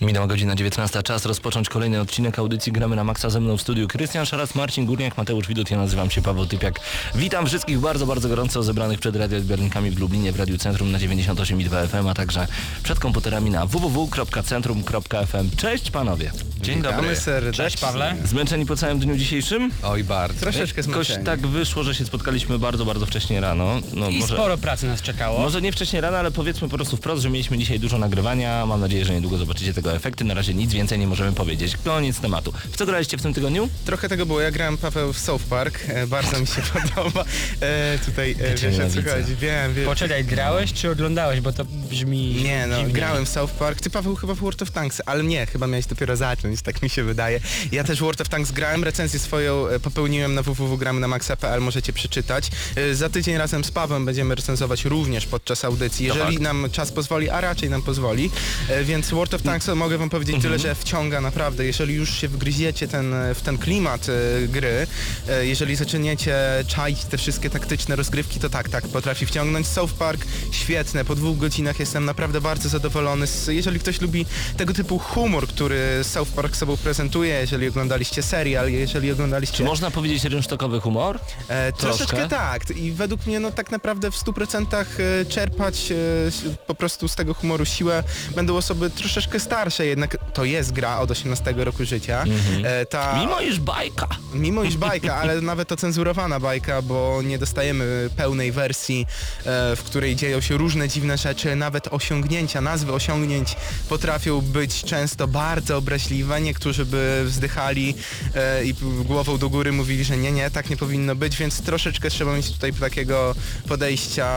Minęła godzina 19, czas rozpocząć kolejny odcinek audycji Gramy na Maxa ze mną w studiu. Krystian Szaras, Marcin Górniak, Mateusz Widut, ja nazywam się Paweł Typiak. Witam wszystkich bardzo, bardzo gorąco zebranych przed radioodbiornikami w Lublinie w Radiu Centrum na 98,2 FM, a także przed komputerami na www.centrum.fm. Cześć panowie! Dzień dobry. serdecznie. Cześć Pawle. Zmęczeni po całym dniu dzisiejszym? Oj, bardzo. Troszeczkę Jakoś zmęczeni. tak wyszło, że się spotkaliśmy bardzo, bardzo wcześnie rano. No, I może, sporo pracy nas czekało. może nie wcześnie rano, ale powiedzmy po prostu wprost, że mieliśmy dzisiaj dużo nagrywania. Mam nadzieję, że niedługo zobaczycie tego efekty. Na razie nic więcej nie możemy powiedzieć. Koniec tematu. W co graliście w tym tygodniu? Trochę tego było. Ja grałem Paweł w South Park. E, bardzo mi się podoba. E, tutaj e, cię wiesz o co chodzi. Wiem, wiem. Poczekaj, grałeś czy oglądałeś, bo to brzmi Nie no, dziwnie. grałem w South Park. Ty Paweł chyba w World of Tanks, ale nie, chyba miałeś dopiero zacząć, tak mi się wydaje. Ja też w World of Tanks grałem, recenzję swoją e, popełniłem na www.gramy na maxa.pl, możecie przeczytać. E, Za tydzień razem z Pawłem będziemy recenzować również podczas audycji, jeżeli nam czas pozwoli, a raczej nam pozwoli. E, Więc World of Tanks mogę wam powiedzieć tyle, że wciąga naprawdę. Jeżeli już się wgryziecie ten, w ten klimat e, gry, e, jeżeli zaczniecie czaić te wszystkie taktyczne rozgrywki, to tak, tak, potrafi wciągnąć. South Park świetne, po dwóch godzinach jestem naprawdę bardzo zadowolony. Z, jeżeli ktoś lubi tego typu humor, który South Park sobą prezentuje, jeżeli oglądaliście serial, jeżeli oglądaliście... Czy można powiedzieć rynsztokowy humor? E, Troszkę? troszeczkę tak i według mnie no tak naprawdę w 100% e, czerpać e, s- po prostu z tego humoru siłę będą osoby troszeczkę starsze, jednak to jest gra od 18 roku życia. E, ta, Mimo iż bajka. Mimo iż bajka, ale nawet ocenzurowana bajka, bo nie dostajemy pełnej wersji, e, w której dzieją się różne dziwne rzeczy, nawet osiągnięcia, nazwy osiągnięć potrafią być często bardzo obraźliwe. Niektórzy by wzdychali e, i głową do góry mówili, że nie, nie, tak nie powinno być, więc troszeczkę trzeba mieć tutaj takiego podejścia,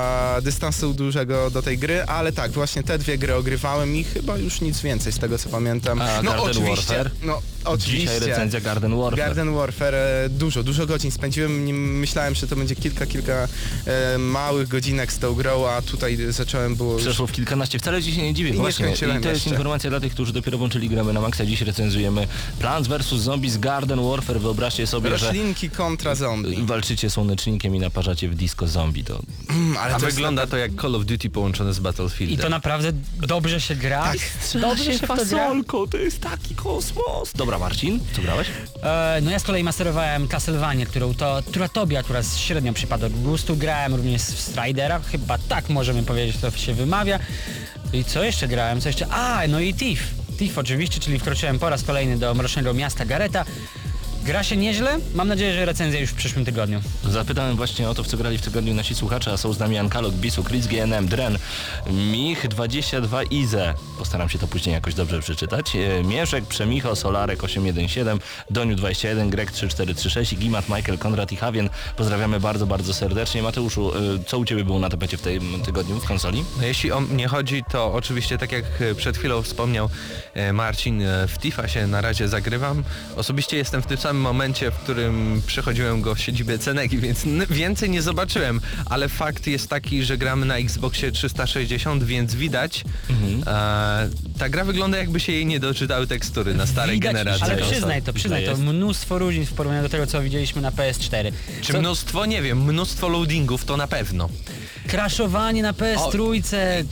dystansu dużego do tej gry, ale tak, właśnie te dwie gry ogrywałem i chyba już nic więcej z tego co pamiętam. A no Garden oczywiście, Warfare? no oczywiście. Dzisiaj recenzja Garden Warfare. Garden Warfare, e, dużo, dużo godzin spędziłem, nim myślałem, że to będzie kilka, kilka e, małych godzinek z tą grą, a tutaj zacząłem było już... Przeszło w kilkanaście, wcale się nie dziwię. I nie Właśnie. skończyłem I to jest jeszcze. informacja dla tych, którzy dopiero włączyli gramy na maksa. Dziś recenzujemy Plants vs. Zombies Garden Warfare. Wyobraźcie sobie, że Roślinki kontra zombie. walczycie słonecznikiem i naparzacie w disco zombie. To Mm, ale A to jest wygląda to jak Call of Duty połączone z Battlefieldem. I to naprawdę dobrze się gra. Tak. Dobrze się fasolką, to jest taki kosmos. Dobra Marcin, co grałeś? E, no ja z kolei masterowałem Castlevanię, którą to, która tobie akurat średnio przypadła do gustu. Grałem również w Stridera, chyba tak możemy powiedzieć, to się wymawia. I co jeszcze grałem? Co jeszcze? A, no i Thief. Thief oczywiście, czyli wkroczyłem po raz kolejny do mrocznego miasta Gareta. Gra się nieźle. Mam nadzieję, że recenzja już w przyszłym tygodniu. Zapytałem właśnie o to, w co grali w tygodniu nasi słuchacze, a są z nami Ankalog, Bisu, Chris GNM, Dren, Mich 22 Ize. Postaram się to później jakoś dobrze przeczytać. E, Mieszek, Przemicho, Solarek 817, Doniu 21, Greg 3436, Gimat, Michael, Konrad i Hawien. Pozdrawiamy bardzo, bardzo serdecznie. Mateuszu, e, co u Ciebie było na tapecie w tym tygodniu w konsoli? No, jeśli o mnie chodzi, to oczywiście tak jak e, przed chwilą wspomniał Marcin, w Tifa się na razie zagrywam. Osobiście jestem w tym samym momencie, w którym przechodziłem go w siedzibie Cenegi, więc więcej nie zobaczyłem, ale fakt jest taki, że gramy na Xboxie 360, więc widać, e, ta gra wygląda jakby się jej nie doczytały tekstury na starej Widać, generacji. Ale przyznaj to, przyznaj to. Mnóstwo różnic w porównaniu do tego, co widzieliśmy na PS4. Czy Co- mnóstwo, nie wiem, mnóstwo loadingów to na pewno. Kraszowanie na PS3.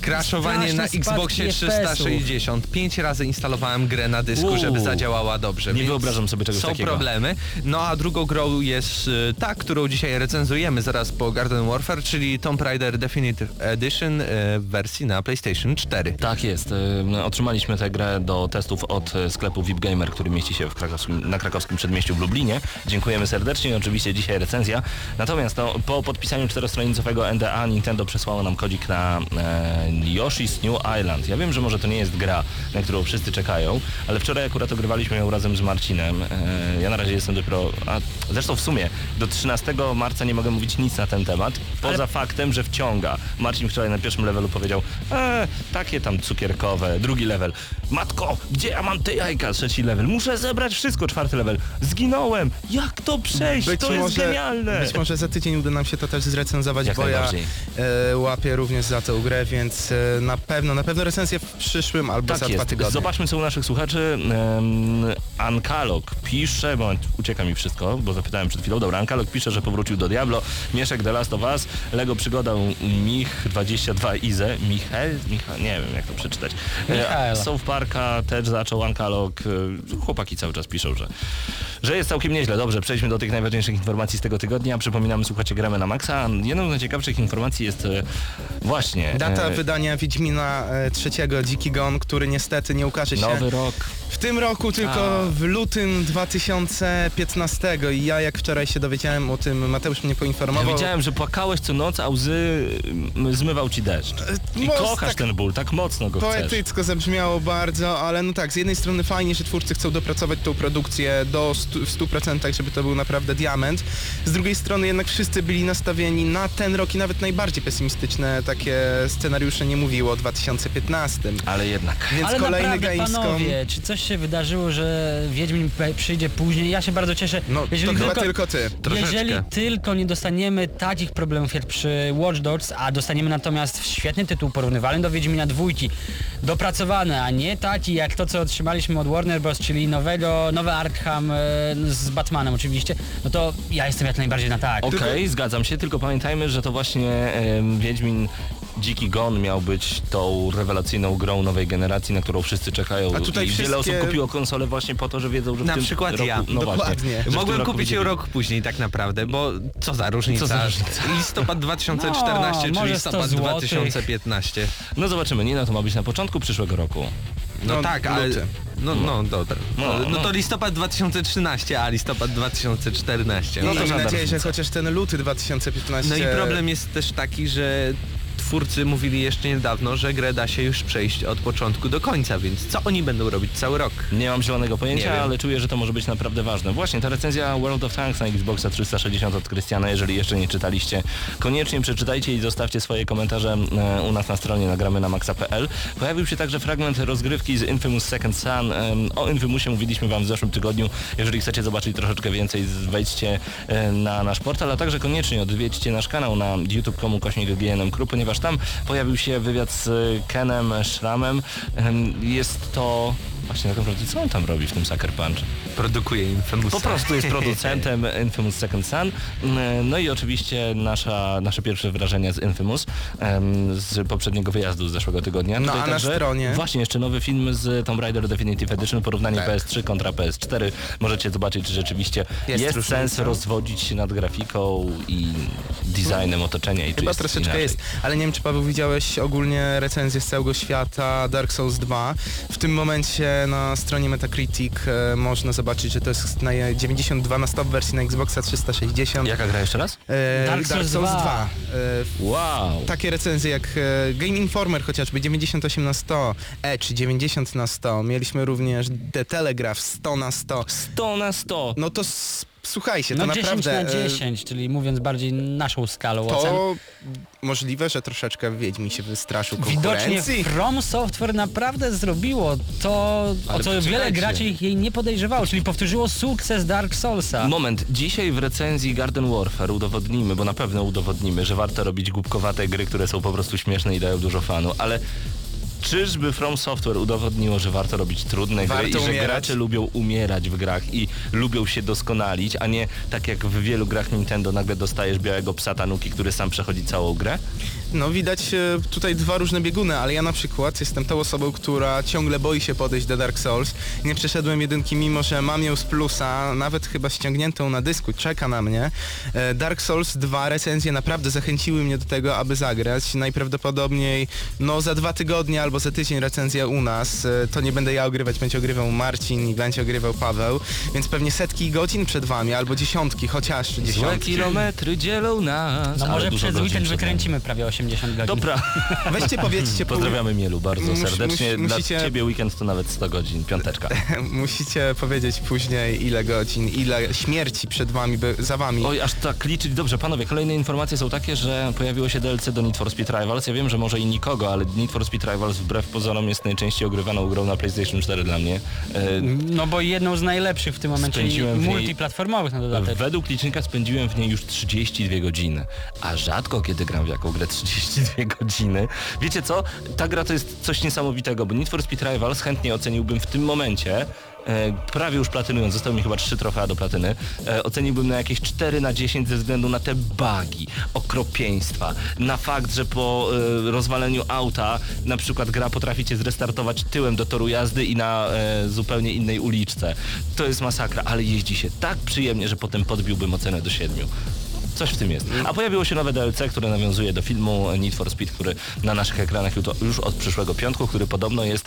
Crashowanie na Xboxie spadki FPS-ów. 360. Pięć razy instalowałem grę na dysku, Uuu. żeby zadziałała dobrze. Nie wyobrażam sobie czegoś Są takiego. problemy. No a drugą grą jest y, ta, którą dzisiaj recenzujemy zaraz po Garden Warfare, czyli Tomb Raider Definitive Edition y, w wersji na PlayStation 4. Tak jest. Od otrzymaliśmy tę grę do testów od sklepu VIP Gamer, który mieści się krakowskim, na krakowskim przedmieściu w Lublinie. Dziękujemy serdecznie i oczywiście dzisiaj recenzja. Natomiast no, po podpisaniu czterostronicowego NDA Nintendo przesłało nam kodzik na e, Yoshi's New Island. Ja wiem, że może to nie jest gra, na którą wszyscy czekają, ale wczoraj akurat ogrywaliśmy ją razem z Marcinem. E, ja na razie jestem dopiero... A, zresztą w sumie do 13 marca nie mogę mówić nic na ten temat, poza faktem, że wciąga. Marcin wczoraj na pierwszym levelu powiedział, e, takie tam cukierkowe, drugi level. Matko, gdzie ja mam te jajka? Trzeci level. Muszę zebrać wszystko, czwarty level. Zginąłem. Jak to przejść? to jest genialne. być może za tydzień uda nam się to też zrecenzować, Jak bo ja e, łapię również za tę grę, więc e, na pewno, na pewno recenzję w przyszłym albo za Tak dwa jest. tygodnie. Zobaczmy co u naszych słuchaczy. Um, Ankalog pisze, moment, ucieka mi wszystko, bo zapytałem przed chwilą. Dobra, Ankalog pisze, że powrócił do Diablo. Mieszek The Last of Us, Lego przygoda Mich 22 Ize. Michel? Michał, nie wiem jak to przeczytać. E, Michaela. South Parka też zaczął Ankalog. E, Chłopaki cały czas piszą, że, że jest całkiem nieźle. Dobrze, przejdźmy do tych najważniejszych informacji z tego tygodnia. Przypominamy, słuchacie gramy na Maxa. Jedną z najciekawszych informacji jest e, właśnie... Data e, wydania Wiedźmina trzeciego Dziki Gon, który niestety nie ukaże się Nowy rok. w tym roku, tylko A. w lutym 2015 i ja jak wczoraj się dowiedziałem o tym, Mateusz mnie Ja poinformował. widziałem, że płakałeś co noc, a łzy mm, zmywał ci deszcz. I most kochasz tak ten ból, tak mocno go chcesz. Poetycko zabrzmiało bardzo, ale no tak, z jednej strony fajnie, że twórcy chcą dopracować tą produkcję do stu, w 100%, żeby to był naprawdę diament. Z drugiej strony jednak wszyscy byli nastawieni na ten rok i nawet najbardziej pesymistyczne takie scenariusze nie mówiło o 2015. Ale jednak. Więc Ale kolejny naprawdę, Gamescom... panowie, czy coś się wydarzyło, że Wiedźmin przyjdzie później? Ja się bardzo cieszę. No to jeżeli chyba tylko, tylko ty. Troszeczkę. Jeżeli tylko nie dostaniemy takich problemów jak przy Watch Dogs, a dostaniemy natomiast świetny tytuł porównywalny do Wiedźmina dwójki, dopracowany, a nie taki jak to, co otrzymaliśmy od Warner Bros., czyli nowego, nowe Arkham e, z Batmanem oczywiście, no to ja jestem jak najbardziej na tak. Okej, zgadzam się, tylko pamiętajmy, że to właśnie em, Wiedźmin Dziki Gon miał być tą rewelacyjną grą nowej generacji, na którą wszyscy czekają. A tutaj I wiele wszystkie- osób kupiło konsolę właśnie po to, że wiedzą, że w Na tym przykład roku... ja. No Dokładnie. Właśnie, Mogłem kupić ją rok później tak naprawdę, bo co za różnica. Co za różnica? Listopad 2014 No, czy listopad 100 złotych. 2015. No zobaczymy, nie, no to ma być na początku przyszłego roku. No, No, tak, ale... luty. No, no, dobra. No, No, no. to listopad 2013, a listopad 2014. No No to Miejmy nadzieję, że chociaż ten luty 2015... No i problem jest też taki, że twórcy mówili jeszcze niedawno, że grę da się już przejść od początku do końca, więc co oni będą robić cały rok? Nie mam zielonego pojęcia, ale czuję, że to może być naprawdę ważne. Właśnie ta recenzja World of Tanks na Xboxa 360 od Krystiana, jeżeli jeszcze nie czytaliście, koniecznie przeczytajcie i zostawcie swoje komentarze e, u nas na stronie nagramy na maxa.pl. Pojawił się także fragment rozgrywki z Infamous Second. Em, O Infamousie mówiliśmy wam w zeszłym tygodniu. Jeżeli chcecie zobaczyć troszeczkę więcej, wejdźcie e, na nasz portal, a także koniecznie odwiedźcie nasz kanał na youtube.com kośnik GNM Crew, ponieważ tam pojawił się wywiad z Kenem Schramem. Em, Jest to... Właśnie tak naprawdę co on tam robi w tym Sucker Punch? Produkuje Infamousa. Po prostu jest producentem Infamous Second Son. Mm, No i oczywiście nasza, nasze pierwsze wrażenia z Infamous z poprzedniego wyjazdu z zeszłego tygodnia. No, Tutaj a na stronie? Właśnie jeszcze nowy film z Tomb Raider Definitive Edition, porównanie Tak. PS3 kontra PS4. Możecie zobaczyć, czy rzeczywiście Jest jest, sens rozwodzić się nad grafiką i designem otoczenia i czy Chyba jest troszeczkę inaczej. jest, ale nie wiem czy Paweł widziałeś ogólnie recenzję z całego świata Dark Souls 2. W tym momencie na stronie Metacritic e, można zobaczyć, że to jest na 92 na 100 w wersji na Xboxa 360. Jaka gra jeszcze raz? E, Dark Souls 2. E, Wow! takie recenzje jak Game Informer chociażby 98 na 100, Edge 90 na 100, mieliśmy również The Telegraph 100 na 100. 100 na 100! No to słuchajcie, to No 10 naprawdę... na e, 10, czyli mówiąc bardziej naszą skalą ocen. To możliwe, że troszeczkę Wiedźmin się wystraszył Widocznie konkurencji. From Software naprawdę zrobiło to, o Ale co wiele graczy jej nie podejrzewało, czyli powtórzyło sukces Dark Soulsa. Moment, dzisiaj w recenzji Garden Warfare udowodnimy, bo na pewno udowodnimy, że warto robić głupkowate gry, które są po prostu śmieszne i dają dużo fanu, ale czyżby From Software udowodniło, że warto robić trudne gry Warto i że umierać? gracze lubią umierać w grach i lubią się doskonalić, a nie tak jak w wielu grach Nintendo nagle dostajesz białego psa tanuki, który sam przechodzi całą grę? No widać e, tutaj dwa różne bieguny, ale ja na przykład jestem tą osobą, która ciągle boi się podejść do Dark Souls. Nie przeszedłem jedynki, mimo że mam ją z plusa, nawet chyba ściągniętą na dysku, czeka na mnie. E, Dark Souls 2 recenzje naprawdę zachęciły mnie do tego, aby zagrać. Najprawdopodobniej no za dwa tygodnie albo za tydzień recenzja u nas. E, To nie będę ja ogrywać, będzie ogrywał Marcin i będzie ogrywał Paweł, więc pewnie setki godzin przed wami, albo dziesiątki, chociaż Złe dziesiątki. kilometry dzielą nas. No może przez weekend wykręcimy prawie 80 godzin. Dobra, Weźcie powiedzcie pozdrawiamy Mielu bardzo Mus- serdecznie. mus- Dla musicie- ciebie weekend to nawet 100 godzin, piąteczka. Musicie powiedzieć później ile godzin, ile śmierci przed wami, by, za wami. Oj, aż tak liczyć. Dobrze, panowie, kolejne informacje są takie, że pojawiło się DLC do Need for Speed Rivals. Ja wiem, że może i nikogo, ale Need for Speed Rivals wbrew pozorom jest najczęściej ogrywaną grą na PlayStation 4 dla mnie. E, No bo jedną z najlepszych w tym momencie Spędziłem w niej- multiplatformowych na dodatek. Według licznika spędziłem w niej już 32 godziny, a rzadko kiedy gram w jaką grę 32 godziny. Wiecie co? Ta gra to jest coś niesamowitego, bo Need for Speed Rivals chętnie oceniłbym w tym momencie, e, prawie już platynując, zostały mi chyba 3 trofea do platyny, e, oceniłbym na jakieś 4 na 10 ze względu na te bugi, okropieństwa, na fakt, że po e, rozwaleniu auta na przykład gra potrafi cię zrestartować tyłem do toru jazdy i na zupełnie innej uliczce. To jest masakra, ale jeździ się tak przyjemnie, że potem podbiłbym ocenę do 7. Coś w tym jest. A pojawiło się nowe DLC, które nawiązuje do filmu Need for Speed, który na naszych ekranach już- już od przyszłego piątku, który podobno jest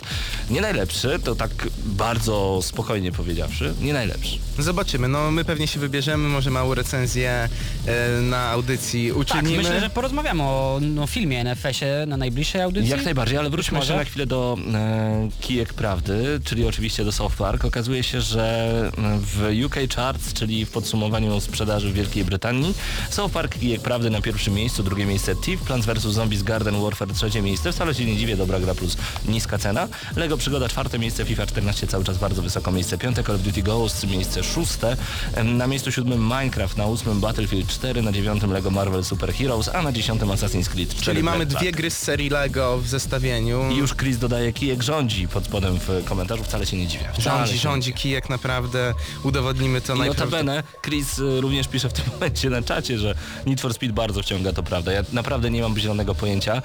nie najlepszy, to tak bardzo spokojnie powiedziawszy, nie najlepszy. Zobaczymy, no my pewnie się wybierzemy, może małą recenzję e, na audycji Tak, uczynimy. myślę, że porozmawiamy o no, filmie NFS-ie na najbliższej audycji. Jak najbardziej, ale wróćmy jeszcze na chwilę do e, kijek prawdy, czyli oczywiście do South Park. Okazuje się, że w UK Charts, czyli w podsumowaniu sprzedaży w Wielkiej Brytanii, South Park kijek prawdy na pierwszym miejscu, drugie miejsce Thief, Plants vs. Zombies Garden Warfare trzecie miejsce, wcale się nie dziwię, dobra gra plus niska cena. Lego Przygoda czwarte miejsce, FIFA 14 cały czas bardzo wysoko miejsce piąte, Call of Duty Ghosts miejsce szóste, na miejscu siódmym Minecraft, na ósmym Battlefield 4, na dziewiątym Lego Marvel Super Heroes, a na dziesiątym Assassin's Creed 4 Czyli mamy Black dwie gry z serii Lego w zestawieniu. I już Chris dodaje kijek rządzi pod spodem w komentarzu, wcale się nie dziwię. Wcale Rządzi, rządzi kijek, naprawdę udowodnimy to. I najprawdopodobniej. notabene Chris y, również pisze w tym momencie na czacie, że Need for Speed bardzo wciąga, to prawda. Ja naprawdę nie mam zielonego pojęcia.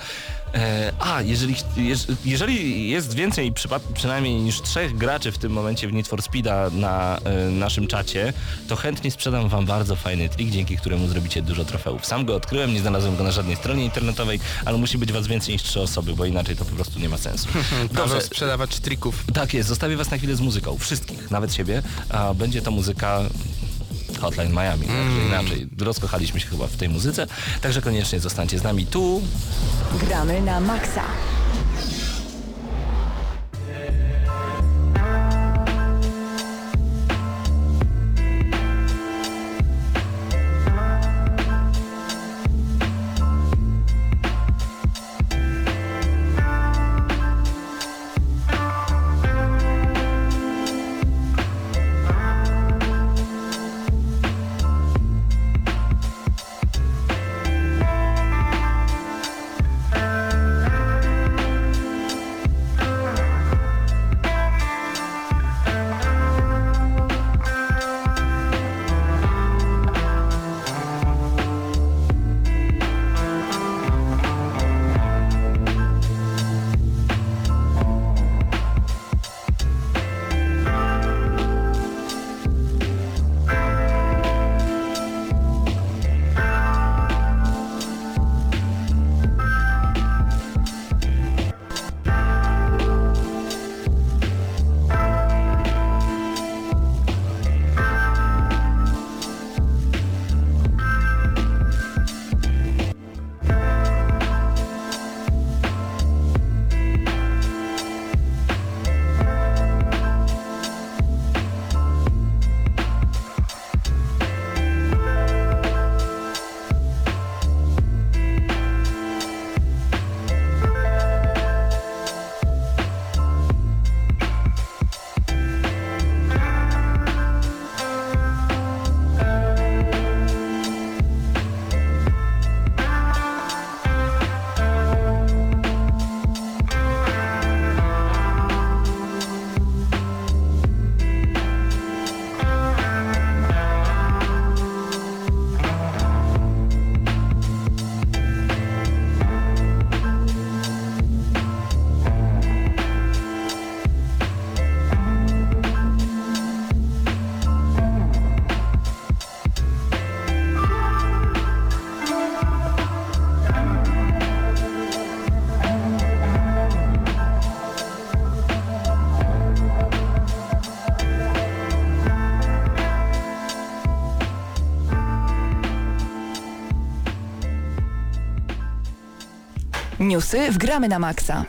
E, a, jeżeli, jeż, jeżeli jest więcej, przynajmniej niż trzech graczy w tym momencie w Need for Speeda na e, naszym czacie, to chętnie sprzedam wam bardzo fajny trik, dzięki któremu zrobicie dużo trofeów. Sam go odkryłem, nie znalazłem go na żadnej stronie internetowej, ale musi być was więcej niż trzy osoby, bo inaczej to po prostu nie ma sensu. Paweł sprzedawacz trików. Tak jest, zostawię was na chwilę z muzyką. Wszystkich, nawet siebie. A będzie to muzyka Hotline Miami, także inaczej. Rozkochaliśmy się chyba w tej muzyce, także koniecznie zostańcie z nami tu. Gramy na maksa. Newsy w Gramy na Maxa.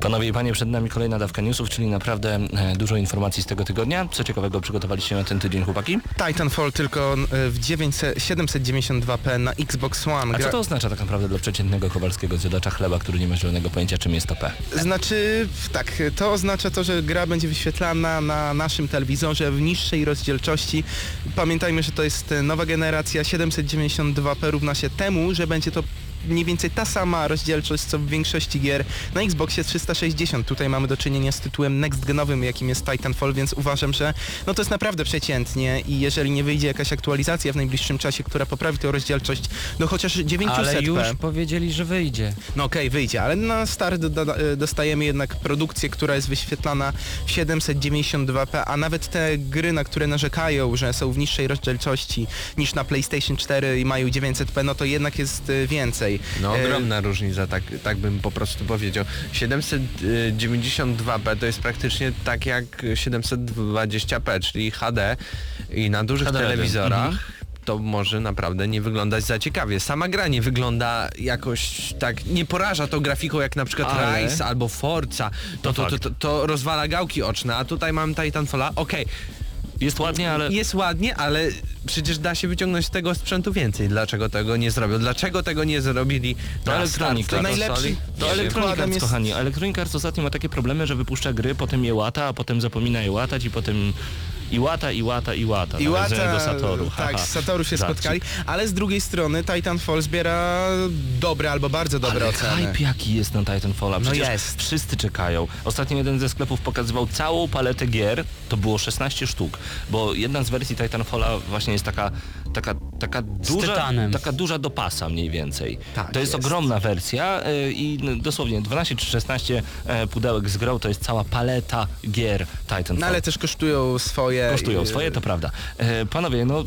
Panowie i panie, przed nami kolejna dawka newsów, czyli naprawdę e, dużo informacji z tego tygodnia. Co ciekawego przygotowaliście na ten tydzień, chłopaki? Titanfall tylko e, w 900, 792p na Xbox One. A co Gra- to oznacza tak naprawdę dla przeciętnego kowalskiego zjadacza chleba, który nie ma zielonego pojęcia, czym jest to P? Znaczy, tak, to oznacza to, że gra będzie wyświetlana na naszym telewizorze w niższej rozdzielczości. Pamiętajmy, że to jest e, nowa generacja, 792p równa się temu, że będzie to mniej więcej ta sama rozdzielczość, co w większości gier na Xboxie 360. Tutaj mamy do czynienia z tytułem next genowym, jakim jest Titanfall, więc uważam, że no to jest naprawdę przeciętnie i jeżeli nie wyjdzie jakaś aktualizacja w najbliższym czasie, która poprawi tę rozdzielczość do chociaż 900p, Ale już powiedzieli, że wyjdzie. no okej, wyjdzie, ale na start do, dostajemy jednak produkcję, która jest wyświetlana w 792p, a nawet te gry, na które narzekają, że są w niższej rozdzielczości niż na PlayStation 4 i mają 900p, no to jednak jest y, więcej. No E, ogromna różnica, tak, tak bym po prostu powiedział. 792p to jest praktycznie tak jak 720p, czyli HD i na dużych HD, telewizorach mhm. to może naprawdę nie wyglądać za ciekawie. Sama gra nie wygląda jakoś tak, nie poraża to grafiką jak na przykład Ale- Rise albo Forza. To, to, to, fakt. to, to rozwala gałki oczne, a tutaj mam Titanfalla. Okej, Jest ładnie, ale... jest ładnie, ale przecież da się wyciągnąć z tego sprzętu więcej. Dlaczego tego nie zrobią? Dlaczego tego nie zrobili To start tej Najlepszy-? To. Electronic Arts, jest- kochani. Electronic Arts ostatnio ma takie problemy, że wypuszcza gry, potem je łata, a potem zapomina je łatać i potem i łata, i łata, i łata. I Nawiązuje łata, do Satoru. tak, z Satoru się Żarcik. spotkali, ale z drugiej strony Titanfall zbiera dobre albo bardzo dobre Ale oceny. hype jaki jest na Titanfalla, No przecież jest. wszyscy czekają. Ostatnio jeden ze sklepów pokazywał całą paletę gier, to było 16 sztuk, bo jedna z wersji Titanfalla właśnie jest taka, taka, taka duża, taka duża do pasa mniej więcej. Tak, to jest, jest. ogromna wersja y, i dosłownie 12 czy 16 e, pudełek z grą to jest cała paleta gier Titanfall. No ale też kosztują swoje. Kosztują i- swoje, to prawda. E, panowie, no...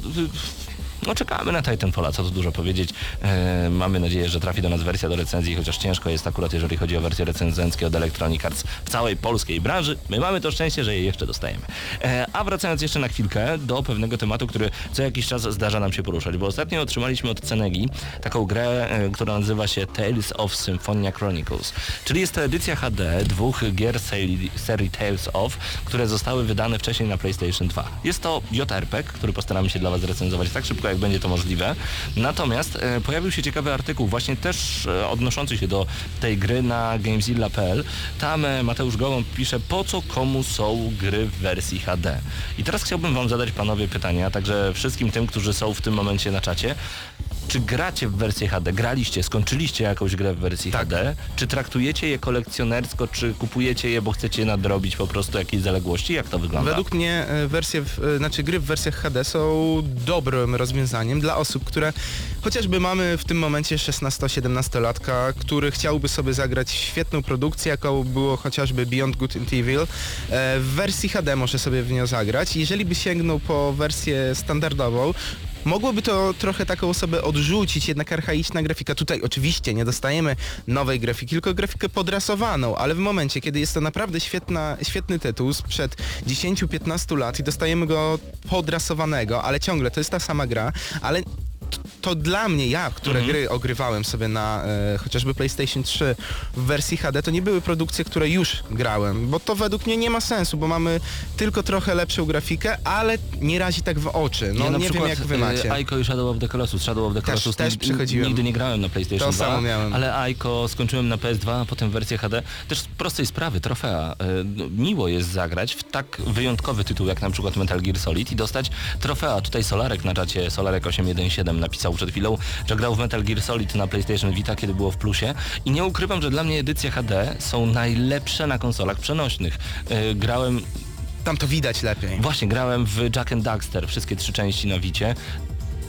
No czekamy na Titanfalla, co tu dużo powiedzieć. E, mamy nadzieję, że trafi do nas wersja do recenzji, chociaż ciężko jest akurat, jeżeli chodzi o wersje recenzenckie od Electronic Arts w całej polskiej branży. My mamy to szczęście, że je jeszcze dostajemy. E, a wracając jeszcze na chwilkę do pewnego tematu, który co jakiś czas zdarza nam się poruszać, bo ostatnio otrzymaliśmy od Cenegi taką grę, e, która nazywa się Tales of Symphonia Chronicles, czyli jest to edycja HD dwóch gier serii, serii Tales of, które zostały wydane wcześniej na PlayStation 2. Jest to JRPG, który postaramy się dla Was recenzować tak szybko, jak będzie to możliwe. Natomiast e, pojawił się ciekawy artykuł, właśnie też e, odnoszący się do tej gry na gamezilla.pl. Tam e, Mateusz Gołąb pisze, po co komu są gry w wersji HD. I teraz chciałbym Wam zadać, panowie, pytania, także wszystkim tym, którzy są w tym momencie na czacie. Czy gracie w wersję HD? Graliście, skończyliście jakąś grę w wersji HD? Czy traktujecie je kolekcjonersko, czy kupujecie je, bo chcecie nadrobić po prostu jakieś zaległości? Jak to wygląda? Według mnie e, wersje, w, e, znaczy gry w wersjach HD są dobrym rozwiązaniem dla osób, które chociażby mamy w tym momencie 16-17 latka, który chciałby sobie zagrać świetną produkcję, jaką było chociażby Beyond Good and Evil. E, W wersji HD może sobie w nią zagrać. Jeżeli by sięgnął po wersję standardową, Mogłoby to trochę taką osobę odrzucić, jednak archaiczna grafika. Tutaj oczywiście nie dostajemy nowej grafiki, tylko grafikę podrasowaną, ale w momencie, kiedy jest to naprawdę świetna, świetny tytuł sprzed 10-15 lat i dostajemy go podrasowanego, ale ciągle to jest ta sama gra, ale to dla mnie, ja, które Mhm. gry ogrywałem sobie na e, chociażby PlayStation 3 w wersji HD, to nie były produkcje, które już grałem, bo to według mnie nie ma sensu, bo mamy tylko trochę lepszą grafikę, ale nie razi tak w oczy. No ja nie przykład, wiem jak wy macie. e, Aiko i Shadow of the Colossus. Shadow of the Colossus też nig- przechodziłem. Nigdy nie grałem na PlayStation To 2, samo miałem. ale Aiko skończyłem na PS2, a potem wersję HD. Też z prostej sprawy, trofea. E, no, Miło jest zagrać w tak wyjątkowy tytuł jak na przykład Metal Gear Solid i dostać trofea. Tutaj Solarek na czacie, Solarek817 napisał przed chwilą, że grał w Metal Gear Solid na PlayStation Vita, kiedy było w plusie i nie ukrywam, że dla mnie edycje HD są najlepsze na konsolach przenośnych. E, Grałem Tam to widać lepiej. Właśnie, grałem w Jack and Daxter, wszystkie trzy części na Wicie.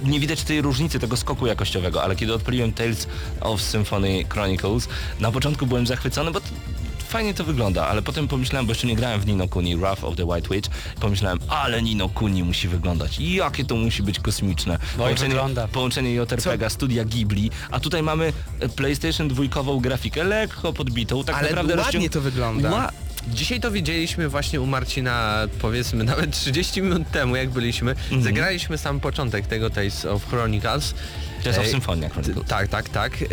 Nie widać tej różnicy, tego skoku jakościowego, ale kiedy odpaliłem Tales of Symphony Chronicles, na początku byłem zachwycony, bo to, fajnie to wygląda, ale potem pomyślałem, bo jeszcze nie grałem w Nino Kuni, Wrath of the White Witch, pomyślałem, ale Nino Kuni musi wyglądać, jakie to musi być kosmiczne. wygląda. połączenie JRPG, studia Ghibli, a tutaj mamy e, PlayStation dwójkową grafikę, lekko podbitą, tak Ale naprawdę ładnie to wygląda. Ła- Dzisiaj to widzieliśmy właśnie u Marcina, powiedzmy nawet 30 minut temu, jak byliśmy. Mhm. Zagraliśmy sam początek tego Tales of Chronicles. Ej, Chronicles. Tak, tak, tak. E,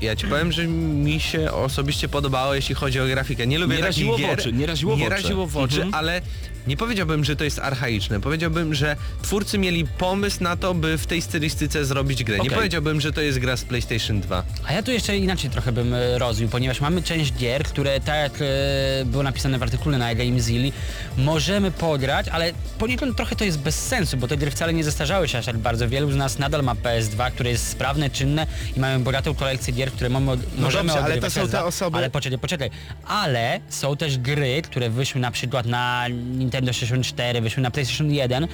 Ja ci powiem, że mi się osobiście podobało, jeśli chodzi o grafikę. Nie lubię Nie takich raziło w gier. oczy, nie raziło w nie oczy. raziło w oczy, Mhm. ale nie powiedziałbym, że to jest archaiczne. Powiedziałbym, że twórcy mieli pomysł na to, by w tej stylistyce zrobić grę. Nie Okej. powiedziałbym, że to jest gra z PlayStation 2. A ja tu jeszcze inaczej trochę bym e, rozwił, ponieważ mamy część gier, które tak jak e, było napisane w artykule na GameZilli, możemy pograć, ale poniekąd trochę to jest bez sensu, bo te gry wcale nie zestarzały się aż tak bardzo. Wielu z nas nadal ma PS2, które jest sprawne, czynne i mamy bogatą kolekcję gier, które mamy, możemy dobrze, ale to odgrywać są te dwa. osoby- Ale poczekaj, poczekaj. Ale są też gry, które wyszły na przykład na Nintendo 64, wyszły na PlayStation 1,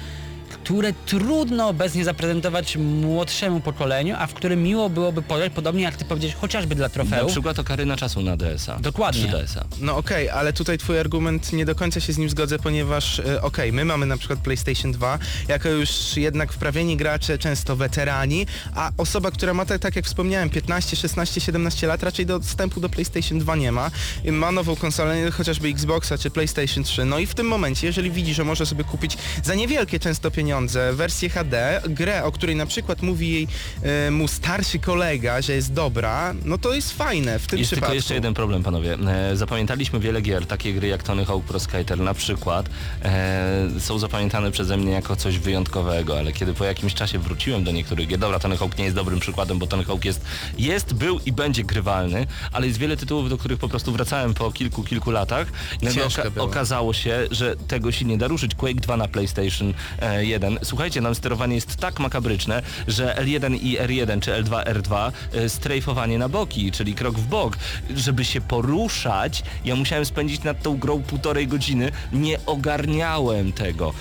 które trudno obecnie zaprezentować młodszemu pokoleniu, a w które miło byłoby pograć, podobnie jak ty powiedziałeś, chociażby dla Na trofeów. przykład Okaryna czasu na DS-a. Dokładnie. 3DS-a. No okej, ale tutaj twój argument nie do końca się z nim zgodzę, ponieważ e, okej, my mamy na przykład PlayStation 2, jako już jednak wprawieni gracze, często weterani, a osoba, która ma tak, tak jak wspomniałem, 15, 16, 17 lat, raczej dostępu do PlayStation 2 nie ma. I Ma nową konsolę, chociażby Xboxa czy PlayStation 3. No i w tym momencie, jeżeli widzi, że może sobie kupić za niewielkie często pieniądze pieniądze, wersję HD, grę, o której na przykład mówi jej e, mu starszy kolega, że jest dobra, no to jest fajne w tym jest przypadku. Jest jeszcze jeden problem, panowie. E, zapamiętaliśmy wiele gier, takie gry jak Tony Hawk Pro Skater na przykład, e, są zapamiętane przeze mnie jako coś wyjątkowego, ale kiedy po jakimś czasie wróciłem do niektórych gier, dobra, Tony Hawk nie jest dobrym przykładem, bo Tony Hawk jest, jest, był i będzie grywalny, ale jest wiele tytułów, do których po prostu wracałem po kilku, kilku latach i oka- okazało się, że tego się nie da ruszyć. Quake 2 na PlayStation e, 1 Słuchajcie, nam sterowanie jest tak makabryczne, że L1 i R1 czy L2, R2 e, strajfowanie na boki, czyli krok w bok, żeby się poruszać, ja musiałem spędzić nad tą grą półtorej godziny, nie ogarniałem tego.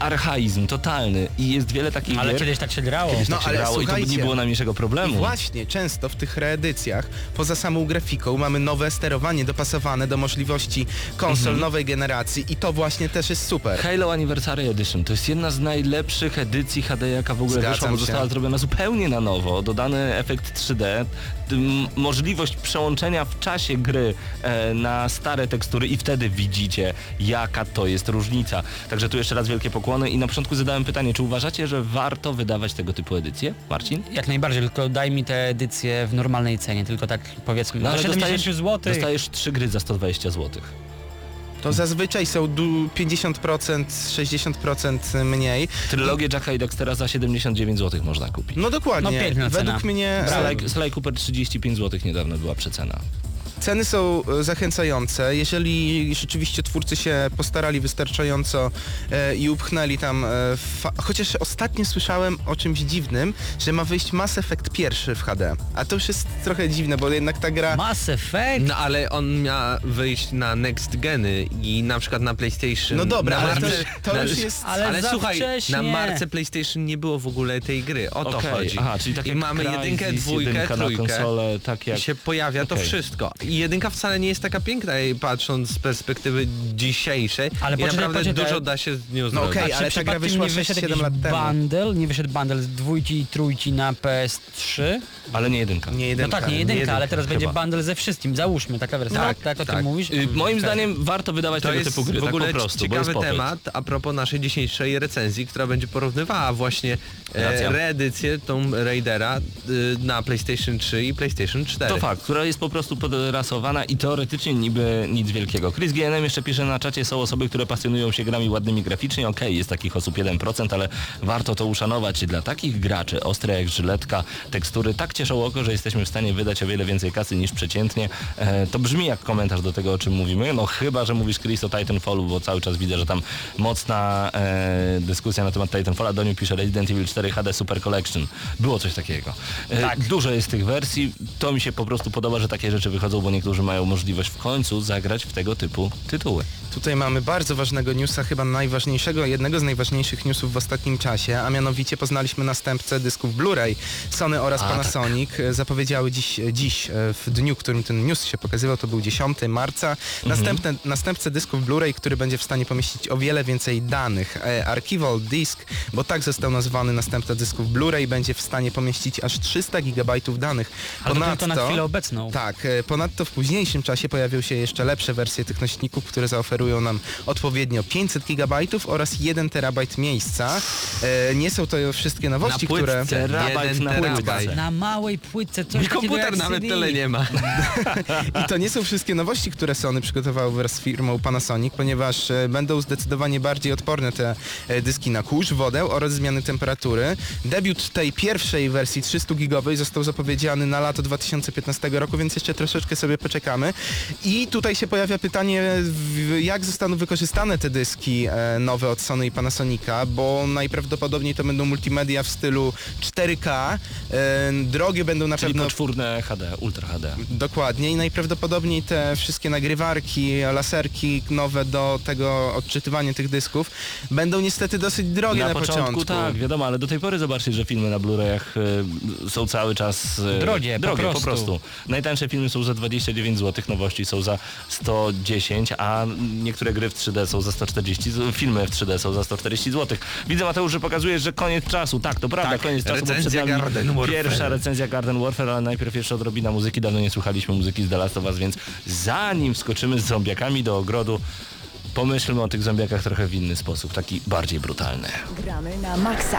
Archaizm totalny i jest wiele takich Ale gier. kiedyś tak się grało. Kiedyś No, tak się ale grało i to by nie słuchajcie, było najmniejszego I problemu. właśnie często w tych reedycjach, poza samą grafiką, mamy nowe sterowanie dopasowane do możliwości konsol Mhm. nowej generacji i to właśnie też jest super. Halo Anniversary Edition to jest jedna z najlepszych edycji HD, jaka w ogóle Zgadzam wyszła, bo się. została zrobiona zupełnie na nowo. Dodany efekt 3D, tym, możliwość przełączenia w czasie gry e, na stare tekstury i wtedy widzicie, jaka to jest różnica. Także tu jeszcze raz wielkie pokłony i na początku zadałem pytanie, czy uważacie, że warto wydawać tego typu edycje? Marcin? Jak najbardziej, tylko daj mi tę edycję w normalnej cenie, tylko tak powiedzmy, No no, ale 70 dostajesz, zł. dostajesz trzy gry za 120 zł. To zazwyczaj są du- 50%, 60% mniej. Trylogię Jacka i Dextera za 79 zł można kupić. No dokładnie. No, Według cena. mnie Sly, Sly Cooper 35 zł niedawno była przecena. Ceny są e, zachęcające. Jeżeli rzeczywiście twórcy się postarali wystarczająco e, i upchnęli tam... E, fa- chociaż ostatnio słyszałem o czymś dziwnym, że ma wyjść Mass Effect pierwszy w HD. A to już jest trochę dziwne, bo jednak ta gra... Mass Effect? No ale on miał wyjść na next geny i na przykład na PlayStation. No dobra, ale to, marce- to na- już jest... Ale Ale słuchaj, wcześnie. na marce PlayStation nie było w ogóle tej gry. O to Okej, chodzi. Aha, czyli tak I mamy Crysis, jedynkę, dwójkę, jedynka na trójkę. konsolę, tak jak... I się pojawia to Okej. wszystko. I jedynka wcale nie jest taka piękna, i patrząc z perspektywy dzisiejszej. Ale I poczekaj, naprawdę poczekaj. dużo da się z nią No zrobić. okej, A czy ale ta gra wyszła nie wyszedł 6-7 jakiś lat temu. bundle, nie wyszedł bundle z dwójki i trójki na PS3? Ale nie jedynka. Nie No jedynka. tak, nie jedynka, jedynka, ale teraz będzie chyba. bundle ze wszystkim. Załóżmy, taka wersja. Tak, tak, o tak. tym mówisz? Y, moim zdaniem warto wydawać To tego jest typu gry, w ogóle tak po prostu, ciekawy temat a propos naszej dzisiejszej recenzji, która będzie porównywała właśnie e, reedycję tą Raidera y, na PlayStation 3 i PlayStation 4. To fakt, która jest po prostu podrasowana i teoretycznie niby nic wielkiego. Chris GNM jeszcze pisze na czacie, są osoby, które pasjonują się grami ładnymi graficznie. Okej, jest takich osób 1%, ale warto to uszanować. Dla takich graczy, ostre jak żyletka, tekstury tak cieszą oko, że jesteśmy w stanie wydać o wiele więcej kasy niż przeciętnie. E, to brzmi jak komentarz do tego, o czym mówimy. No chyba, że mówisz Chris o Titanfallu, bo cały czas widzę, że tam mocna e, dyskusja na temat Titanfalla. Doniu pisze Resident Evil 4 HD Super Collection. Było coś takiego. E, Tak. Dużo jest tych wersji. To mi się po prostu podoba, że takie rzeczy wychodzą, bo niektórzy mają możliwość w końcu zagrać w tego typu tytuły. Tutaj mamy bardzo ważnego newsa, chyba najważniejszego, jednego z najważniejszych newsów w ostatnim czasie, a mianowicie poznaliśmy następcę dysków Blu-ray. Sony oraz A, Panasonic e, zapowiedziały dziś, dziś, e, w dniu, w którym ten news się pokazywał, to był 10 marca, następne, następcę dysków Blu-ray, który będzie w stanie pomieścić o wiele więcej danych. E, Archival Disk, bo tak został nazwany następca dysków Blu-ray, będzie w stanie pomieścić aż 300 GB danych. Ale to na chwilę obecną. Tak, e, ponadto w późniejszym czasie pojawią się jeszcze lepsze wersje tych nośników, które zaoferują nam odpowiednio 500 GB oraz 1 terabajt miejsca. E, nie są to wszystkie nowości, Na które... płytce, Terabajt na terabajt. Na małej płytce coś takiego komputer jak nawet CD. tyle nie ma. I to nie są wszystkie nowości, które Sony przygotowało wraz z firmą Panasonic, ponieważ e, będą zdecydowanie bardziej odporne te e, dyski na kurz, wodę oraz zmiany temperatury. Debiut tej pierwszej wersji 300-gigowej został zapowiedziany na lato 2015 roku, więc jeszcze troszeczkę sobie poczekamy. I tutaj się pojawia pytanie, w- jak zostaną wykorzystane te dyski e, nowe od Sony i Panasonica, bo najprawdopodobniej to będą multimedia w stylu 4K. E, drogie będą na Czyli pewno poczwórne HD, Ultra HD. Dokładnie i najprawdopodobniej te wszystkie nagrywarki, laserki nowe do tego odczytywania tych dysków będą niestety dosyć drogie na, na początku, tak, wiadomo, ale do tej pory zobaczcie, że filmy na Blu-rayach y, są cały czas y, Drogie, po drogie po, prostu. prostu. Najtańsze filmy są za 29 zł, nowości są za 110, a niektóre gry w 3D są za 140, z- filmy w 3D są za 140 zł. Widzę Mateusz, że pokazujesz, że koniec czasu. Tak, to prawda, Tak, koniec czasu, bo przed recenzja nami Garden Warfare. pierwsza recenzja Garden Warfare, ale najpierw jeszcze odrobina muzyki. Dawno nie słuchaliśmy muzyki z The Last of Us, więc zanim wskoczymy z zombiakami do ogrodu, pomyślmy o tych zombiakach trochę w inny sposób, taki bardziej brutalny. Gramy na maksa.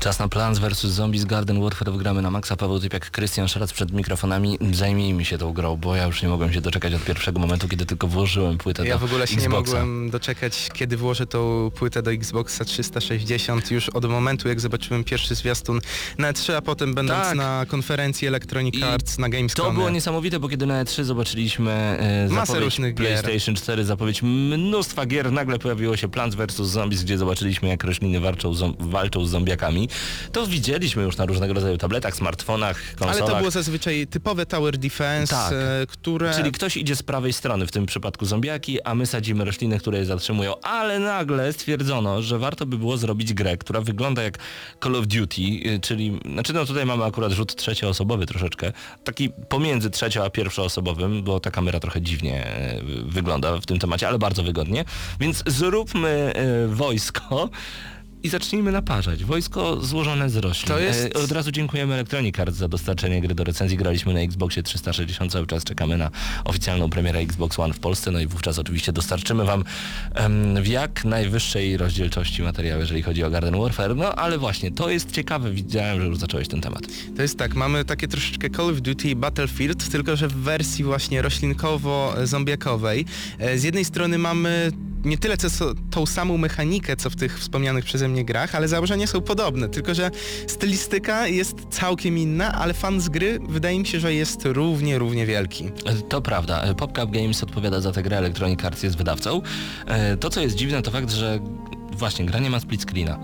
Czas na Plants vs. Zombies Garden Warfare wgramy na maksa. Paweł Typiak, Krystian Szarac przed mikrofonami. Zajmijmy się tą grą, bo ja już nie mogłem się doczekać od pierwszego momentu, kiedy tylko włożyłem płytę Ja do w ogóle się nie Xboxa. mogłem doczekać, kiedy włożę tą płytę do Xboxa 360 już od momentu, jak zobaczyłem pierwszy zwiastun na E3, a potem będąc Tak. na konferencji Electronic I Arts na Gamescomie. To było niesamowite, bo kiedy na E3 zobaczyliśmy e, Masę różnych gier. PlayStation 4, zapowiedź mnóstwa gier, nagle pojawiło się Plants vs. Zombies, gdzie zobaczyliśmy jak rośliny walczą, zom- walczą z zombiakami. To widzieliśmy już na różnego rodzaju tabletach, smartfonach, konsolach. Ale to było zazwyczaj typowe tower defense, Tak. e, które... Czyli ktoś idzie z prawej strony, w tym przypadku zombiaki, a my sadzimy rośliny, które je zatrzymują. Ale nagle stwierdzono, że warto by było zrobić grę, która wygląda jak Call of Duty, y, czyli, znaczy no tutaj mamy akurat rzut trzecioosobowy troszeczkę, taki pomiędzy trzecio a pierwszoosobowym, bo ta kamera trochę dziwnie e, wygląda w tym temacie, ale bardzo wygodnie. Więc zróbmy e, wojsko i zacznijmy naparzać. Wojsko złożone z roślin. To jest- E, Od razu dziękujemy Electronic Arts za dostarczenie gry do recenzji. Graliśmy na Xboxie 360, cały czas czekamy na oficjalną premierę Xbox One w Polsce, no i wówczas oczywiście dostarczymy Wam w jak najwyższej rozdzielczości materiał, jeżeli chodzi o Garden Warfare. No ale właśnie, to jest ciekawe, widziałem, że już zacząłeś ten temat. To jest tak, mamy takie troszeczkę Call of Duty i Battlefield, tylko że w wersji właśnie roślinkowo-zombiakowej. E, Z jednej strony mamy nie tyle co tą samą mechanikę, co w tych wspomnianych przeze mnie grach, ale założenia są podobne, tylko że stylistyka jest całkiem inna, ale fan z gry wydaje mi się, że jest równie, równie wielki. To prawda. PopCap Games odpowiada za tę grę, Electronic Arts jest wydawcą. E, To, co jest dziwne, to fakt, że właśnie gra nie ma split screena.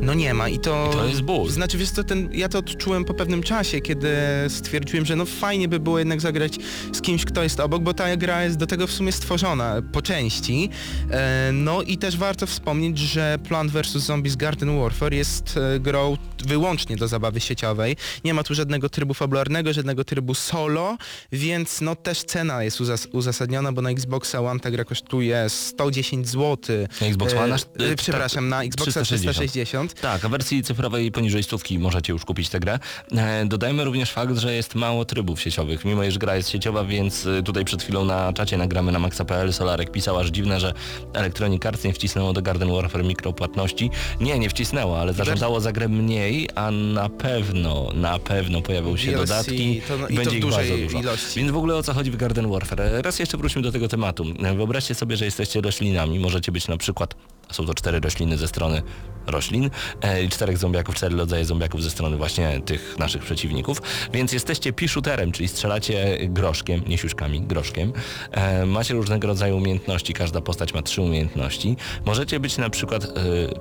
No nie ma i to... I to jest ból. Znaczy wiesz co, ten, ja to odczułem po pewnym czasie, kiedy stwierdziłem, że no fajnie by było jednak zagrać z kimś, kto jest obok, bo ta gra jest do tego w sumie stworzona po części. E, no i też warto wspomnieć, że Plant vs. Zombies Garden Warfare jest e, grą wyłącznie do zabawy sieciowej. Nie ma tu żadnego trybu fabularnego, żadnego trybu solo, więc no też cena jest uzas- uzasadniona, bo na Xboxa One ta gra kosztuje 110 zł. Na Xbox One? E, E, przepraszam, na Xboxa 360. 360. Tak, a wersji cyfrowej poniżej stówki możecie już kupić tę grę. E, dodajmy również fakt, że jest mało trybów sieciowych, mimo iż gra jest sieciowa, więc e, tutaj przed chwilą na czacie nagramy na maxa.pl Solarek pisał aż dziwne, że Electronic Arts nie wcisnęło do Garden Warfare mikropłatności. Nie, nie wcisnęło, ale zażądało za grę mniej, a na pewno, na pewno pojawią się DLC, dodatki to no- i i to będzie w ich dużej bardzo dużo. ilości. Więc w ogóle o co chodzi w Garden Warfare? Raz jeszcze wróćmy do tego tematu. Wyobraźcie sobie, że jesteście roślinami. Możecie być na przykład, są to cztery rośliny ze strony roślin e, i czterech zombiaków, cztery rodzaje zombiaków ze strony właśnie tych naszych przeciwników. Więc jesteście piszuterem, czyli strzelacie groszkiem, nie siuszkami, groszkiem. E, macie różnego rodzaju umiejętności, każda postać ma trzy umiejętności. Możecie być na przykład e,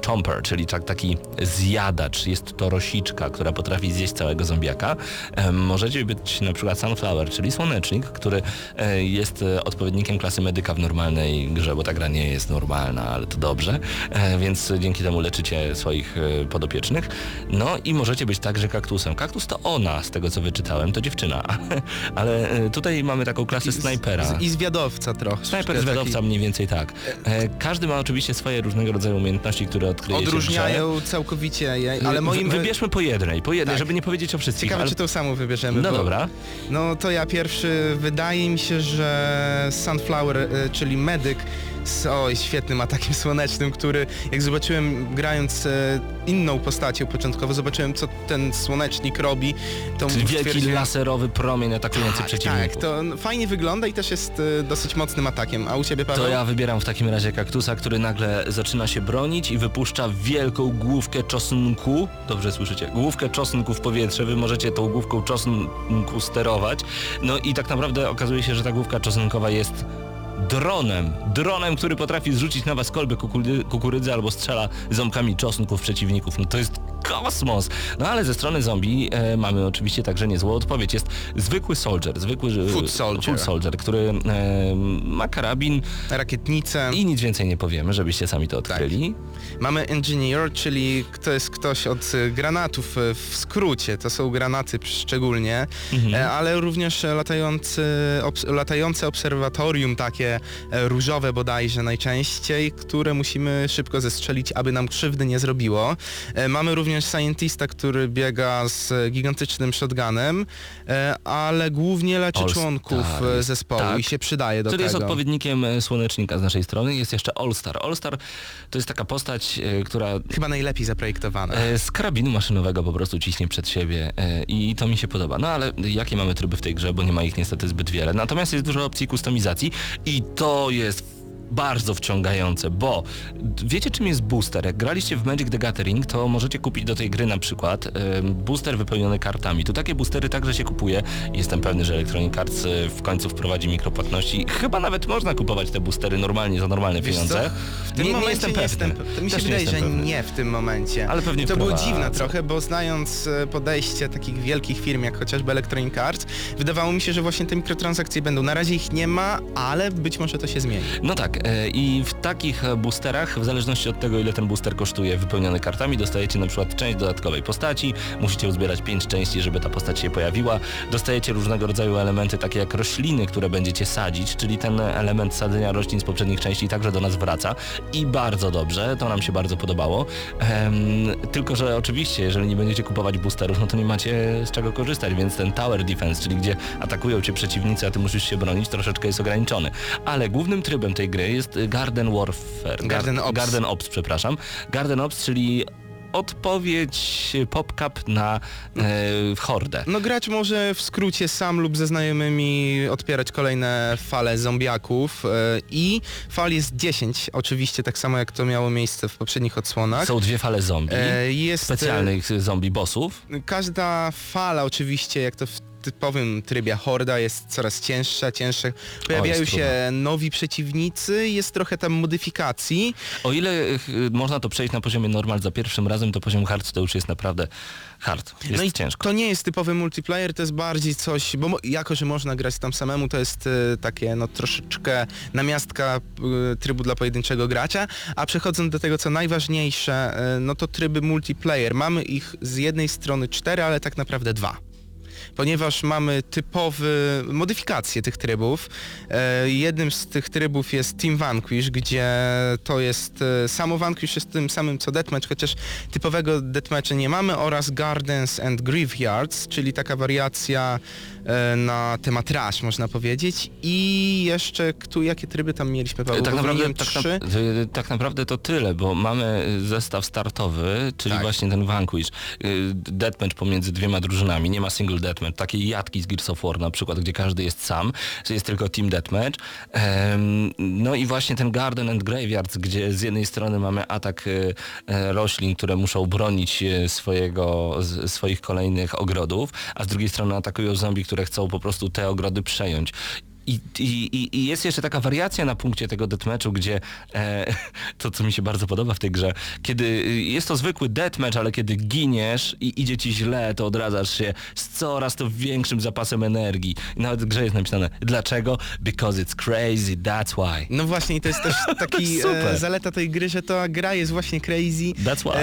chomper, czyli tak, taki zjadacz. Jest to rosiczka, która potrafi zjeść całego zombiaka. E, możecie być na przykład sunflower, czyli słonecznik, który e, jest e, odpowiednikiem klasy medyka w normalnej grze, bo ta gra nie jest normalna, ale to dobrze, więc dzięki temu leczycie swoich e, podopiecznych. No i możecie być także kaktusem. Kaktus to ona, z tego co wyczytałem, to dziewczyna, ale e, tutaj mamy taką klasę snajpera. I zwiadowca trochę. Snajper Taki- zwiadowca mniej więcej tak. E, każdy ma oczywiście swoje różnego rodzaju umiejętności, które odkryje się. Odróżniają całkowicie je, ale moim... Wy- Wybierzmy po jednej, po jednej, Tak. żeby nie powiedzieć o wszystkich. Ciekawe, ale... czy tą samą wybierzemy. No bo- dobra. No to ja pierwszy, wydaje mi się, że Sunflower, czyli medyk z oj, świetnym atakiem słonecznym, który jak zobaczyłem grając e, inną postacią początkowo, zobaczyłem co ten słonecznik robi, to Czyli wielki stwierdziłem- laserowy promień atakujący tak, przeciwników. tak, to fajnie wygląda i też jest e, dosyć mocnym atakiem. A u ciebie Paweł? To ja wybieram w takim razie kaktusa, który nagle zaczyna się bronić i wypuszcza wielką główkę czosnku. Dobrze słyszycie? Główkę czosnku w powietrze. Wy możecie tą główką czosnku sterować. No i tak naprawdę okazuje się, że ta główka czosnkowa jest dronem. Dronem, który potrafi zrzucić na was kolby kukurydzy, kukurydzy albo strzela ząbkami czosnków przeciwników. No to jest kosmos. No ale ze strony zombie e, mamy oczywiście także niezłą odpowiedź. Jest zwykły soldier, zwykły e, Foot soldier. foot soldier który e, ma karabin, Rakietnicę. i nic więcej nie powiemy, żebyście sami to odkryli. Mamy engineer, czyli to jest ktoś od e, granatów e, w skrócie, to są granaty szczególnie, Mhm. e, ale również latający, obs latające obserwatorium, takie e, różowe bodajże najczęściej, które musimy szybko zestrzelić, aby nam krzywdy nie zrobiło. E, Mamy również scientista, który biega z gigantycznym shotgunem, e, ale głównie leczy członków zespołu tak. i się przydaje do Który tego. jest odpowiednikiem słonecznika z naszej strony. Jest jeszcze All-Star. All-Star to jest taka postać, która Chyba najlepiej zaprojektowana. z karabinu maszynowego po prostu ciśnie przed siebie i to mi się podoba. No ale jakie mamy tryby w tej grze, bo nie ma ich niestety zbyt wiele. Natomiast jest dużo opcji kustomizacji i to jest bardzo wciągające, bo wiecie czym jest booster? Jak graliście w Magic the Gathering, to możecie kupić do tej gry na przykład booster wypełniony kartami. Tu takie boostery także się kupuje. Jestem pewny, że Electronic Arts e, w końcu wprowadzi mikropłatności. Chyba nawet można kupować te boostery normalnie za normalne Wiesz pieniądze. co? W tym nie, nie momencie jestem nie pewny. jestem pe- Mi się Też wydaje, jestem że pewny. nie w tym momencie. Ale pewnie I to było wprowadzą. dziwne trochę, bo znając e, podejście takich wielkich firm jak chociażby Electronic Arts, wydawało mi się, że właśnie te mikrotransakcje będą. Na razie ich nie ma, ale być może to się zmieni. No tak, i w takich e, boosterach, w zależności od tego, ile ten booster kosztuje, wypełniony kartami, dostajecie na przykład część dodatkowej postaci, musicie uzbierać 5 części, żeby ta postać się pojawiła. Dostajecie różnego rodzaju elementy, takie jak rośliny, które będziecie sadzić, czyli ten element sadzenia roślin z poprzednich części także do nas wraca i bardzo dobrze, to nam się bardzo podobało. Tylko, że oczywiście, jeżeli nie będziecie kupować boosterów, no to nie macie z czego korzystać, więc ten tower defense, czyli gdzie atakują cię przeciwnicy, a ty musisz się bronić, troszeczkę jest ograniczony. Ale głównym trybem tej gry jest Garden Warfare. Garden Ops. Garden Ops, przepraszam. Garden Ops, czyli odpowiedź PopCap na e, hordę. No gracz może w skrócie sam lub ze znajomymi odpierać kolejne fale zombiaków e, i fal jest 10, oczywiście tak samo jak to miało miejsce w poprzednich odsłonach. Są dwie fale zombie, E, jest e, specjalnych zombie bossów. Każda fala oczywiście, jak to w typowym trybie horda jest coraz cięższa, cięższa. Pojawiają jest się nowi przeciwnicy, jest trochę tam modyfikacji. O ile y, można to przejść na poziomie normal za pierwszym razem, to poziom hard to już jest naprawdę hard. Jest no i ciężko. to nie jest typowy multiplayer, to jest bardziej coś, bo jako, że można grać tam samemu, to jest e, takie no troszeczkę namiastka e, trybu dla pojedynczego gracza, a przechodząc do tego, co najważniejsze, e, no to tryby multiplayer. Mamy ich z jednej strony cztery, ale tak naprawdę dwa. Ponieważ mamy typowy, modyfikacje tych trybów. E, jednym z tych trybów jest Team Vanquish, gdzie to jest e, samo Vanquish jest tym samym co Deathmatch, chociaż typowego Deathmatcha nie mamy oraz Gardens and Graveyards, czyli taka wariacja na temat Rush, można powiedzieć. I jeszcze, tu, jakie tryby tam mieliśmy, Paweł? Tak Bo naprawdę, tak, na, tak naprawdę to tyle, bo mamy zestaw startowy, czyli Tak. właśnie ten Vanquish, y, deathmatch pomiędzy dwiema drużynami, nie ma single deathmatch, takie jatki z Gears of War na przykład, gdzie każdy jest sam, jest tylko team deathmatch. No i właśnie ten Garden and Graveyards, gdzie z jednej strony mamy atak e, roślin, które muszą bronić e, swojego, swoich kolejnych ogrodów, a z drugiej strony atakują zombie, które chcą po prostu te ogrody przejąć. I, i, i- jest jeszcze taka wariacja na punkcie tego deathmatchu, gdzie e, to, co mi się bardzo podoba w tej grze, kiedy y, jest to zwykły deathmatch, ale kiedy giniesz i idzie ci źle, to odradzasz się z coraz to większym zapasem energii. I nawet w grze jest napisane, dlaczego? Because it's crazy, that's why. No właśnie i to jest też taki e, zaleta tej gry, że ta gra jest właśnie crazy That's why.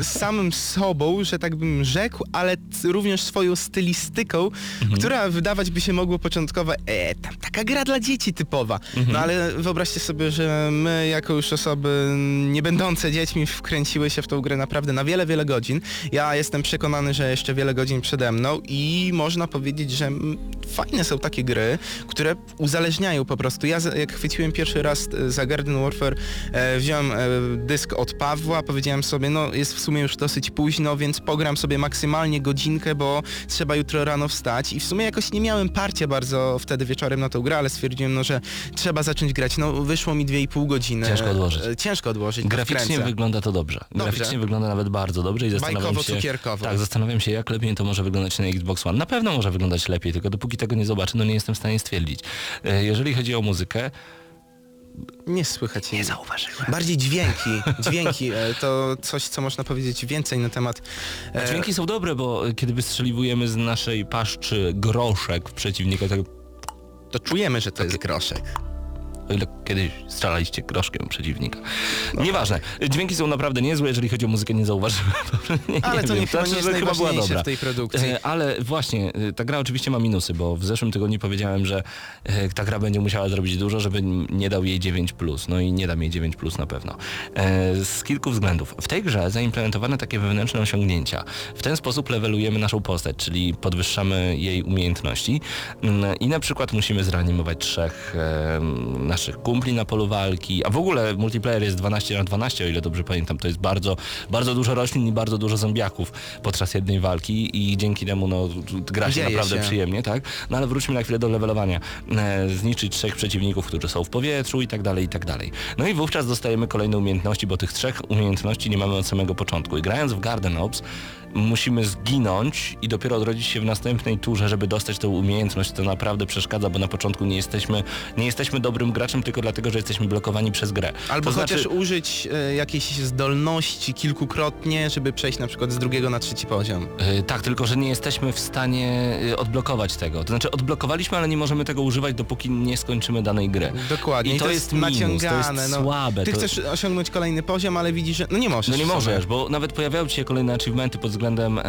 e, samym sobą, że tak bym rzekł, ale również swoją stylistyką, Mhm. która wydawać by się mogło początkowo, e, tam taka gra dla dzieci typowa. Mhm. No ale wyobraźcie sobie, że my jako już osoby nie będące dziećmi wkręciły się w tą grę naprawdę na wiele, wiele godzin. Ja jestem przekonany, że jeszcze wiele godzin przede mną i można powiedzieć, że fajne są takie gry, które uzależniają po prostu. Ja jak chwyciłem pierwszy raz e, za Garden Warfare, e, wziąłem e, dysk od Pawła, powiedziałem sobie, no jest w sumie już dosyć późno, więc pogram sobie maksymalnie godzinkę, bo trzeba jutro rano wstać i w sumie jakoś nie miałem parcia bardzo wtedy wieczorem na tą grę, ale stwierdziłem, no, że trzeba zacząć grać. No wyszło mi 2,5 godziny. Ciężko odłożyć. E, Ciężko odłożyć. Graficznie wygląda to dobrze. Graficznie wygląda nawet bardzo dobrze i zastanawiam się... Bajkowo-cukierkowo. Tak, zastanawiam się, jak lepiej to może wyglądać na Xbox One. Na pewno może wyglądać lepiej, tylko dopóki tego nie zobaczę, no nie jestem w stanie stwierdzić. E, Jeżeli chodzi o muzykę, Nie słychać jej. zauważyłem. Bardziej dźwięki. Dźwięki e, to coś, co można powiedzieć więcej na temat... A dźwięki są dobre, bo kiedy wystrzeliwujemy z naszej paszczy groszek w przeciwnika, tak To czujemy, że to jest groszek. O ile kiedyś strzelaliście groszkiem przeciwnika. Nieważne. Dźwięki są naprawdę niezłe, jeżeli chodzi o muzykę nie zauważyłem. nie, Ale to wiem. nie chyba nie Znaczy, jest że była dobra. w tej produkcji. E, Ale właśnie, e, ta gra oczywiście ma minusy, bo w zeszłym tygodniu powiedziałem, że e, ta gra będzie musiała zrobić dużo, żeby nie dał jej 9+. No i nie dam jej 9+, na pewno. Z kilku względów. W tej grze zaimplementowano takie wewnętrzne osiągnięcia. W ten sposób levelujemy naszą postać, czyli podwyższamy jej umiejętności Mm, i na przykład musimy zreanimować trzech naszych naszych kumpli na polu walki, a w ogóle multiplayer jest 12 na 12, o ile dobrze pamiętam, to jest bardzo, bardzo dużo roślin i bardzo dużo zombiaków podczas jednej walki i dzięki temu no, gra się Dzieje naprawdę się. przyjemnie, tak? No ale wróćmy na chwilę do levelowania. E, zniszczyć trzech przeciwników, którzy są w powietrzu i tak dalej, i tak dalej. No i wówczas dostajemy kolejne umiejętności, bo tych trzech umiejętności nie mamy od samego początku. I grając w Garden Ops musimy zginąć i dopiero odrodzić się w następnej turze, żeby dostać tę umiejętność. To naprawdę przeszkadza, bo na początku nie jesteśmy, nie jesteśmy dobrym graczem tylko dlatego, że jesteśmy blokowani przez grę. Albo to znaczy, chociaż użyć e, jakiejś zdolności kilkukrotnie, żeby przejść na przykład z drugiego na trzeci poziom. Yy, tak, tylko że nie jesteśmy w stanie yy, odblokować tego. To znaczy odblokowaliśmy, ale nie możemy tego używać, dopóki nie skończymy danej gry. Dokładnie. I to jest minus, to jest no. słabe, Ty to- chcesz osiągnąć kolejny poziom, ale widzisz, że no nie możesz. No nie możesz, bo nawet pojawiają ci się kolejne achievementy pod względem e,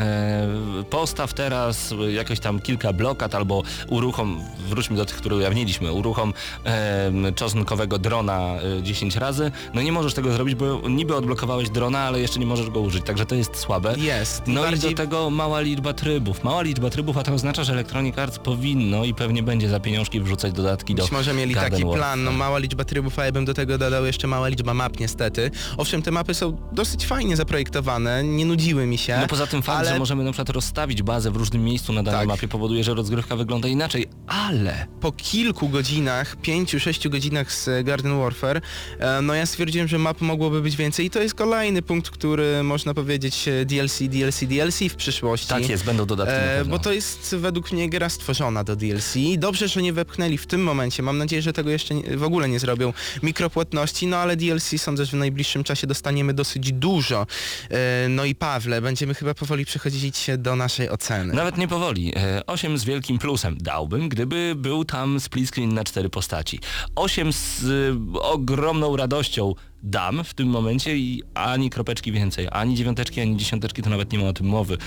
postaw teraz, e, jakoś tam kilka blokad albo uruchom, wróćmy do tych, które ujawniliśmy, uruchom e, czosnkowego drona e, 10 razy. No nie możesz tego zrobić, bo niby odblokowałeś drona, ale jeszcze nie możesz go użyć, także to jest słabe. Jest. No Bardziej i do tego mała liczba trybów. Mała liczba trybów, a to oznacza, że Electronic Arts powinno i pewnie będzie za pieniążki wrzucać dodatki do Być może mieli Garden taki Warfare. plan, no mała liczba trybów, a ja bym do tego dodał jeszcze mała liczba map niestety. Owszem, te mapy są dosyć fajnie zaprojektowane, nie nudziły mi się. No poza tym fakt, ale że możemy na przykład rozstawić bazę w różnym miejscu na danej Tak. mapie powoduje, że rozgrywka wygląda inaczej, ale po kilku godzinach, pięciu, sześciu godzinach z Garden Warfare, e, no ja stwierdziłem, że map mogłoby być więcej i to jest kolejny punkt, który można powiedzieć DLC, DLC, DLC w przyszłości. tak jest, będą dodatki E, bo to jest według mnie gra stworzona do DLC. Dobrze, że nie wepchnęli w tym momencie. Mam nadzieję, że tego jeszcze nie, w ogóle nie zrobią mikropłatności, no ale DLC sądzę, że w najbliższym czasie dostaniemy dosyć dużo. E, no i Pawle, będziemy chyba powoli przechodzić do naszej oceny. Nawet nie powoli. E, 8 z wielkim plusem dałbym, gdyby był tam split screen na cztery postaci. 8 z y, ogromną radością dam w tym momencie i ani kropeczki więcej. Ani dziewiąteczki, ani dziesiąteczki, to nawet nie ma o tym mowy.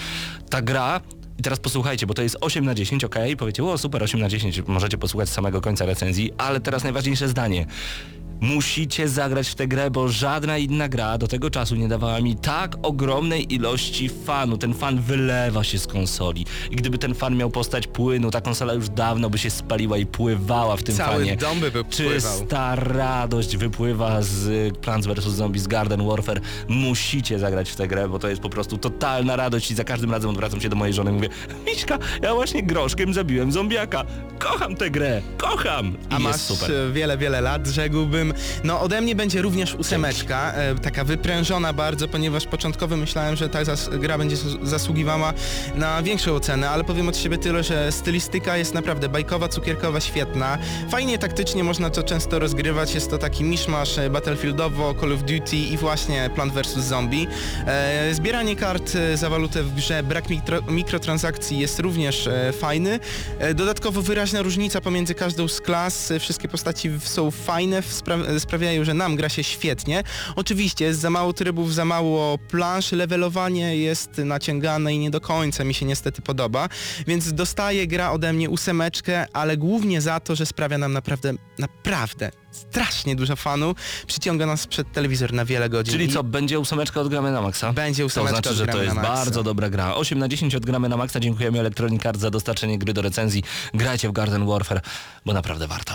Ta gra i teraz posłuchajcie, bo to jest 8 na 10, ok? Powiecie, o super, 8 na 10, możecie posłuchać samego końca recenzji, ale teraz najważniejsze zdanie. Musicie zagrać w tę grę, bo żadna inna gra do tego czasu nie dawała mi tak ogromnej ilości fanu. Ten fan wylewa się z konsoli. I gdyby ten fan miał postać płynu, ta konsola już dawno by się spaliła i pływała w tym Cały fanie. dom by wypływał. Czysta radość wypływa z y, Plants vs. Zombies Garden Warfare. Musicie zagrać w tę grę, bo to jest po prostu totalna radość i za każdym razem odwracam się do mojej żony i mówię Miśka, ja właśnie groszkiem zabiłem zombiaka. Kocham tę grę, kocham! I A masz super. wiele, wiele lat, rzekłbym. No ode mnie będzie również ósemeczka, e, taka wyprężona bardzo, ponieważ początkowo myślałem, że ta gra będzie zas- zasługiwała na większą ocenę, ale powiem od siebie tyle, że stylistyka jest naprawdę bajkowa, cukierkowa, świetna. Fajnie taktycznie można to często rozgrywać, jest to taki miszmasz e, battlefieldowo, Call of Duty i właśnie Plant vs. Zombie. E, zbieranie kart za walutę w grze, brak mikro, mikrotransakcji jest również fajny. Dodatkowo wyraźna różnica pomiędzy każdą z klas, wszystkie postaci są fajne, w spra- sprawiają, że nam gra się świetnie. Oczywiście jest za mało trybów, za mało plansz, levelowanie jest naciągane i nie do końca mi się niestety podoba, więc dostaje gra ode mnie ósemeczkę, ale głównie za to, że sprawia nam naprawdę, naprawdę strasznie dużo fanu, przyciąga nas przed telewizor na wiele godzin. Czyli co, będzie ósemeczka od gramy na maksa? Będzie To ósemeczka znaczy, od że to jest bardzo dobra gra. 8 na 10 od gramy na maksa. Dziękujemy Electronic Arts za dostarczenie gry do recenzji. Grajcie w Garden Warfare, bo naprawdę warto.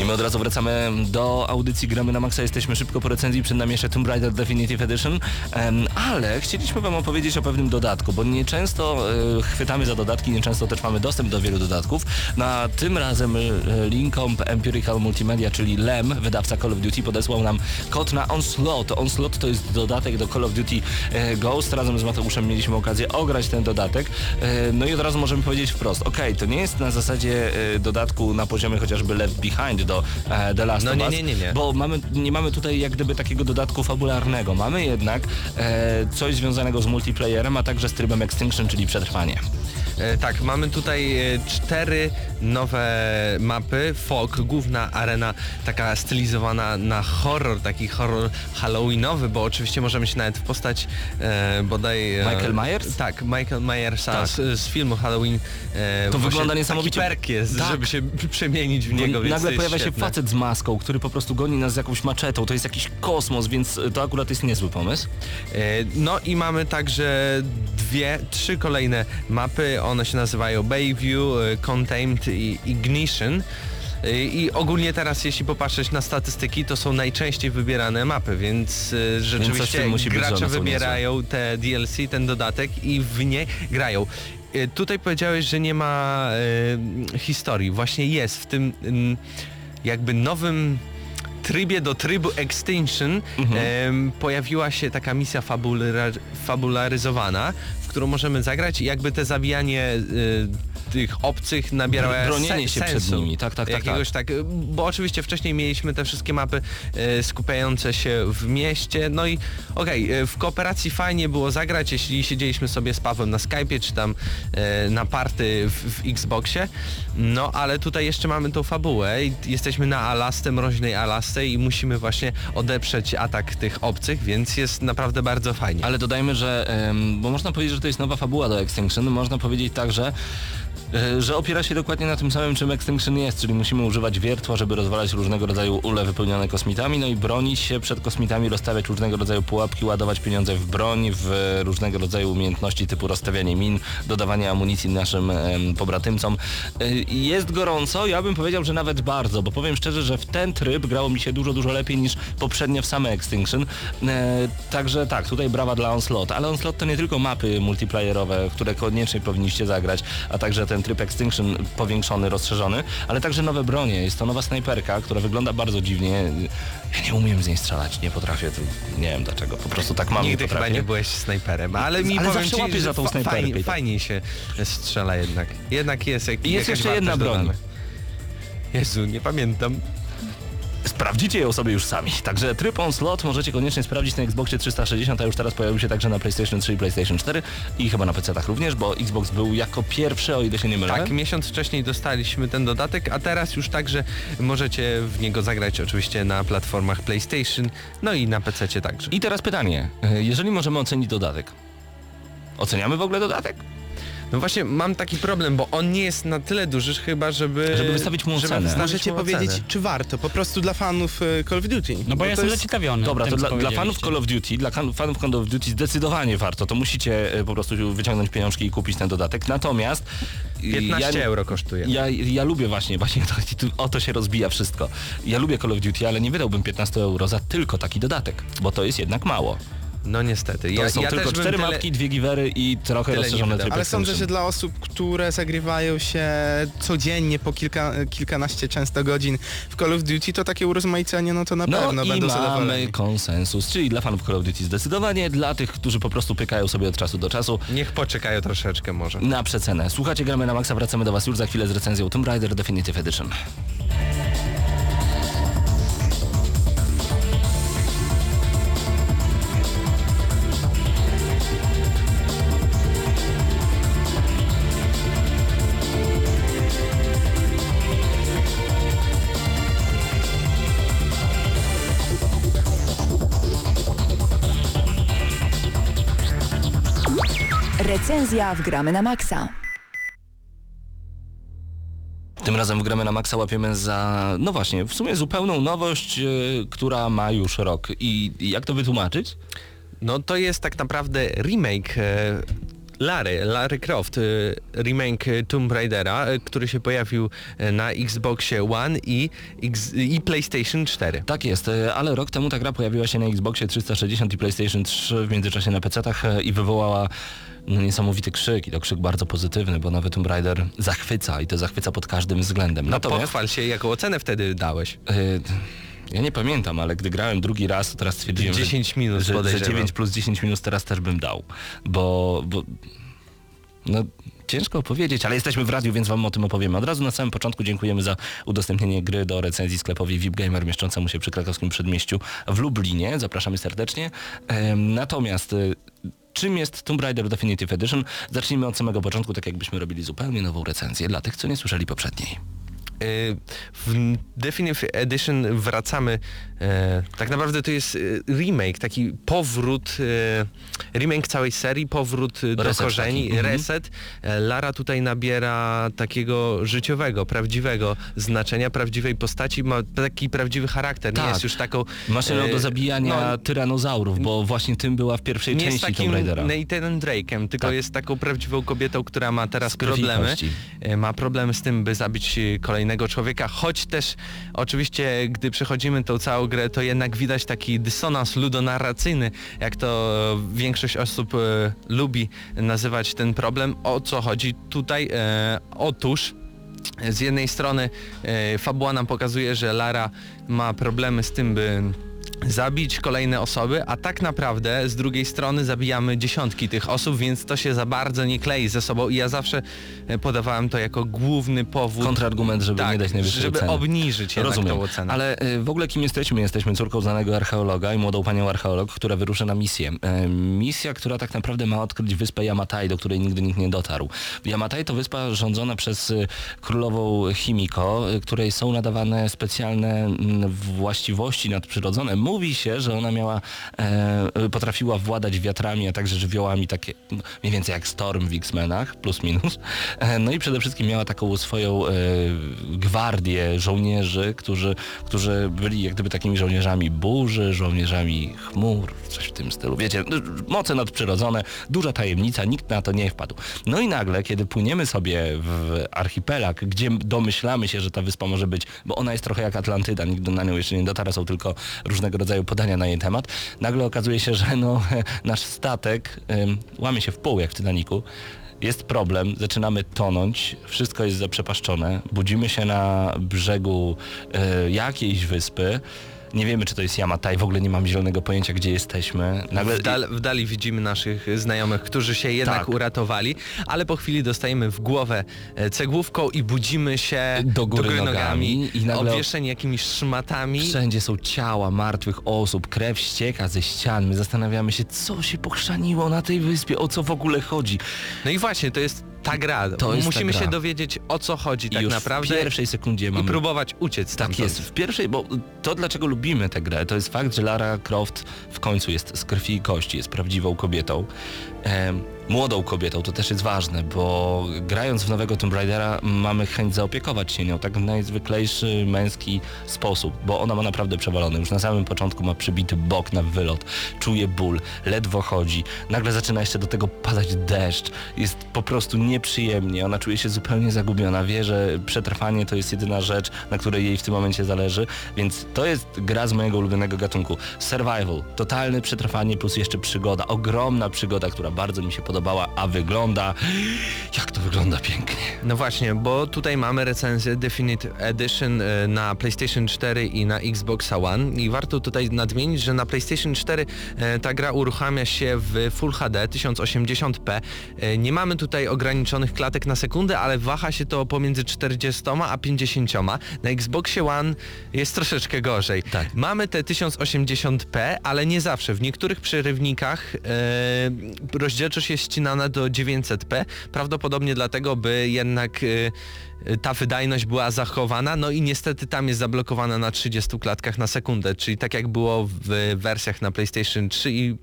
I my od razu wracamy do audycji Gramy na Maxa. Jesteśmy szybko po recenzji, przed nami jeszcze Tomb Raider Definitive Edition. Ale chcieliśmy wam opowiedzieć o pewnym dodatku, bo nieczęsto e, chwytamy za dodatki, nieczęsto też mamy dostęp do wielu dodatków. Na tym razem e, Linkomp Empirical Multimedia, czyli LEM, wydawca Call of Duty, podesłał nam kod na Onslaught. Onslaught to jest dodatek do Call of Duty e, Ghost. Razem z Mateuszem mieliśmy okazję ograć ten dodatek. No i od razu możemy powiedzieć wprost, okej, to nie jest na zasadzie dodatku na poziomie chociażby Left Behind do e, The Last No of nie, Us, nie, nie, nie. bo mamy, nie mamy tutaj jak gdyby takiego dodatku fabularnego. Mamy jednak e, coś związanego z multiplayerem, a także z trybem Extinction, czyli przetrwanie. E, tak, mamy tutaj e, cztery nowe mapy. Folk, główna arena, taka stylizowana na horror, taki horror halloweenowy, bo oczywiście możemy się nawet w postać e, bodaj... E, Michael Myers? Tak, Michael Myersa Tak. z, z filmu Halloween. E, To wygląda niesamowicie. Taki perk jest, Tak. żeby się przemienić w niego, więc Nagle to jest pojawia się świetne. facet z maską, który po prostu goni nas z jakąś maczetą. To jest jakiś kosmos, więc to akurat jest niezły pomysł. E, No i mamy także dwie, trzy kolejne mapy. One się nazywają Bayview, e, Contained i Ignition. E, I ogólnie teraz, jeśli popatrzeć na statystyki, to są najczęściej wybierane mapy, więc e, rzeczywiście że gracze wybierają te DLC, ten dodatek i w nie grają. Tutaj powiedziałeś, że nie ma e, historii. Właśnie jest w tym mm, jakby nowym trybie do trybu Extinction em, pojawiła się taka misja fabularyzowana, w którą możemy zagrać i jakby te zabijanie e, tych obcych nabierało Br- bronienie se- się przed sensu. nimi, tak, tak, tak, Jakiegoś tak. Bo oczywiście wcześniej mieliśmy te wszystkie mapy e, skupiające się w mieście, no i okej, e, w kooperacji fajnie było zagrać, jeśli siedzieliśmy sobie z Pawłem na Skype'ie, czy tam e, na party w, w Xboxie, no ale tutaj jeszcze mamy tą fabułę i jesteśmy na Alasce, mroźnej Alasce i musimy właśnie odeprzeć atak tych obcych, więc jest naprawdę bardzo fajnie. Ale dodajmy, że, bo można powiedzieć, że to jest nowa fabuła do Extinction, można powiedzieć tak, że e, że opiera się dokładnie na tym samym, czym Extinction jest, czyli musimy używać wiertła, żeby rozwalać różnego rodzaju ule wypełnione kosmitami, no i bronić się przed kosmitami, rozstawiać różnego rodzaju pułapki, ładować pieniądze w broń, w różnego rodzaju umiejętności typu rozstawianie min, dodawanie amunicji naszym em, pobratymcom. E, Jest gorąco, ja bym powiedział, że nawet bardzo, bo powiem szczerze, że w ten tryb grało mi się dużo, dużo lepiej niż poprzednio w same Extinction. E, Także tak, tutaj brawa dla Onslaught, ale Onslaught to nie tylko mapy multiplayerowe, które koniecznie powinniście zagrać, a także ten tryb Extinction powiększony, rozszerzony, ale także nowe bronie. Jest to nowa snajperka, która wygląda bardzo dziwnie. Ja nie umiem z niej strzelać, nie potrafię, nie wiem dlaczego, po prostu tak mam Nigdy nie chyba potrafię. nie byłeś snajperem, ale mi Ale powiem ci, za tą snajperkę Fajnie, fajniej się strzela jednak. Jednak jest jak, I jest jeszcze jedna broń. dodana. Jezu, nie pamiętam. Sprawdzicie ją sobie już sami. Także tryb on slot możecie koniecznie sprawdzić na Xboxie 360, a już teraz pojawił się także na PlayStation 3 i PlayStation 4 i chyba na PC-tach również, bo Xbox był jako pierwszy, o ile się nie mylę. Tak, miesiąc wcześniej dostaliśmy ten dodatek, a teraz już także możecie w niego zagrać oczywiście na platformach PlayStation, no i na PC także. I teraz pytanie, e, jeżeli możemy ocenić dodatek, oceniamy w ogóle dodatek? No właśnie mam taki problem, bo on nie jest na tyle duży chyba, żeby... Żeby wystawić mu ocenę. wystawić Możecie mu powiedzieć, ocenę. czy warto, po prostu dla fanów e, Call of Duty. No bo ja to jestem jest- zaciekawiony. Dobra, tym, to dla, dla fanów. Call of Duty, dla fanów Call of Duty zdecydowanie warto, to musicie e, po prostu wyciągnąć pieniążki i kupić ten dodatek. Natomiast e, 15 ja, euro kosztuje. Ja, ja lubię właśnie, właśnie to, tu, o to się rozbija wszystko. Ja lubię Call of Duty, ale nie wydałbym 15 euro za tylko taki dodatek, bo to jest jednak mało. No niestety. To ja, są ja tylko cztery tyle... mapki, dwie giwery i trochę rozszerzone tryb Ale sądzę, że dla osób, które zagrywają się codziennie po kilka, kilkanaście często godzin w Call of Duty, to takie urozmaicenie, no to na No pewno i będą mamy zadowoleni. konsensus, czyli dla fanów Call of Duty zdecydowanie, dla tych, którzy po prostu pykają sobie od czasu do czasu Niech poczekają troszeczkę może. na przecenę. Słuchacie, gramy na maksa, wracamy do Was już za chwilę z recenzją Tomb Raider Definitive Edition. Recenzja w Gramy na Maxa. Tym razem w gramy na maksa łapiemy za, no właśnie, w sumie zupełną nowość, yy, która ma już rok. I i jak to wytłumaczyć? No to jest tak naprawdę remake e, Larry, Larry Croft, e, remake Tomb Raidera, który się pojawił na Xboxie One i, X, i PlayStation 4. Tak jest, ale rok temu ta gra pojawiła się na Xboxie 360 i PlayStation 3, w międzyczasie na PC-tach i wywołała no, niesamowity krzyk i to krzyk bardzo pozytywny, bo nowy Tomb Raider zachwyca i to zachwyca pod każdym względem. No Natomiast pochwal się, jaką ocenę wtedy dałeś. e, ja nie pamiętam, ale gdy grałem drugi raz, to teraz stwierdziłem, 10 minut że, że, że podejrzewam. 9 plus 10 minut teraz też bym dał, bo, bo no ciężko powiedzieć, ale jesteśmy w radiu, więc wam o tym opowiemy. Od razu na samym początku dziękujemy za udostępnienie gry do recenzji sklepowi VIP Gamer mieszczącemu się przy krakowskim przedmieściu w Lublinie. Zapraszamy serdecznie. Natomiast y, czym jest Tomb Raider Definitive Edition? Zacznijmy od samego początku, tak jakbyśmy robili zupełnie nową recenzję dla tych, co nie słyszeli poprzedniej. W Definitive Edition wracamy, e, tak naprawdę to jest e, remake, taki powrót, e, remake całej serii, powrót do Reset korzeni, taki, mhm. reset. Lara tutaj nabiera takiego życiowego, prawdziwego znaczenia, prawdziwej postaci, ma taki prawdziwy charakter, nie Tak. jest już taką... Maszyną do zabijania no, tyranozaurów, bo właśnie tym była w pierwszej nie jest części takim Tomb Raidera. Nathanem Drake'em, tylko Tak. jest taką prawdziwą kobietą, która ma teraz problemy. Ma problemy z tym, by zabić e, kolejnego człowieka, choć też oczywiście, gdy przechodzimy tą całą grę, to jednak widać taki dysonans ludonarracyjny, jak to e, większość osób e, lubi nazywać ten problem. O co chodzi tutaj? E, otóż z jednej strony e, fabuła nam pokazuje, że Lara ma problemy z tym, by zabić kolejne osoby, a tak naprawdę z drugiej strony zabijamy dziesiątki tych osób, więc to się za bardzo nie klei ze sobą i ja zawsze e, podawałem to jako główny powód. Kontrargument, żeby tak, nie dać najwyższej żeby obniżyć jednak Rozumiem, tą ocenę. ale y, w ogóle kim jesteśmy? Jesteśmy córką znanego archeologa i młodą panią archeolog, która wyrusza na misję. E, Misja, która tak naprawdę ma odkryć wyspę Yamatai, do której nigdy nikt nie dotarł. Yamatai to wyspa rządzona przez królową Chimiko, y, której są nadawane specjalne mm, właściwości nadprzyrodzone. Mówi się, że ona miała, e, potrafiła władać wiatrami, a także żywiołami takie mniej więcej jak Storm w X-Menach, plus minus. E, no i przede wszystkim miała taką swoją e, gwardię żołnierzy, którzy, którzy byli jak gdyby takimi żołnierzami burzy, żołnierzami chmur, coś w tym stylu. Wiecie, moce nadprzyrodzone, duża tajemnica, nikt na to nie wpadł. No i nagle, kiedy płyniemy sobie w archipelag, gdzie domyślamy się, że ta wyspa może być, bo ona jest trochę jak Atlantyda, nikt na nią jeszcze nie dotarł, są tylko różnego rodzaju podania na jej temat, nagle okazuje się, że no, nasz statek ym, łamie się w pół jak w Titaniku. Jest problem, zaczynamy tonąć, wszystko jest zaprzepaszczone, budzimy się na brzegu y, jakiejś wyspy, nie wiemy czy to jest Yamatai, w ogóle nie mam zielonego pojęcia gdzie jesteśmy. Nagle W, dal, w dali widzimy naszych znajomych, którzy się jednak Tak. uratowali, ale po chwili dostajemy w głowę e, cegłówką i budzimy się Do góry nogami i nagle- obwieszeni jakimiś szmatami. Wszędzie są ciała martwych osób, krew ścieka ze ścian. My zastanawiamy się, co się pochrzaniło na tej wyspie, o co w ogóle chodzi. No i właśnie, to jest ta gra. To jest ta Musimy gra. się dowiedzieć o co chodzi I tak już naprawdę w pierwszej sekundzie i mamy... próbować uciec Tak stamtąd. jest, w pierwszej, bo to dlaczego lubimy tę grę, to jest fakt, że Lara Croft w końcu jest z krwi i kości, jest prawdziwą kobietą. Młodą kobietą, to też jest ważne, bo grając w nowego Tomb Raidera mamy chęć zaopiekować się nią, tak w najzwyklejszy męski sposób, bo ona ma naprawdę przewalony. Już na samym początku ma przybity bok na wylot, czuje ból, ledwo chodzi, nagle zaczyna jeszcze do tego padać deszcz, jest po prostu nieprzyjemnie, ona czuje się zupełnie zagubiona, wie, że przetrwanie to jest jedyna rzecz, na której jej w tym momencie zależy, więc to jest gra z mojego ulubionego gatunku. Survival, totalne przetrwanie plus jeszcze przygoda, ogromna przygoda, która bardzo mi się podobała, a wygląda, jak to wygląda pięknie. No właśnie, bo tutaj mamy recenzję Definite Edition e, na PlayStation 4 i na Xbox One i warto tutaj nadmienić, że na PlayStation 4 e, ta gra uruchamia się w Full HD 1080p. E, Nie mamy tutaj ograniczonych klatek na sekundę, ale waha się to pomiędzy 40 a 50. Na Xboxie One jest troszeczkę gorzej. Tak. Mamy te 1080p, ale nie zawsze. W niektórych przerywnikach rozdzielczość jest ścinana do 900p, prawdopodobnie dlatego, by jednak e, ta wydajność była zachowana, no i niestety tam jest zablokowana na 30 klatkach na sekundę, czyli tak jak było w wersjach na PlayStation 3 i e,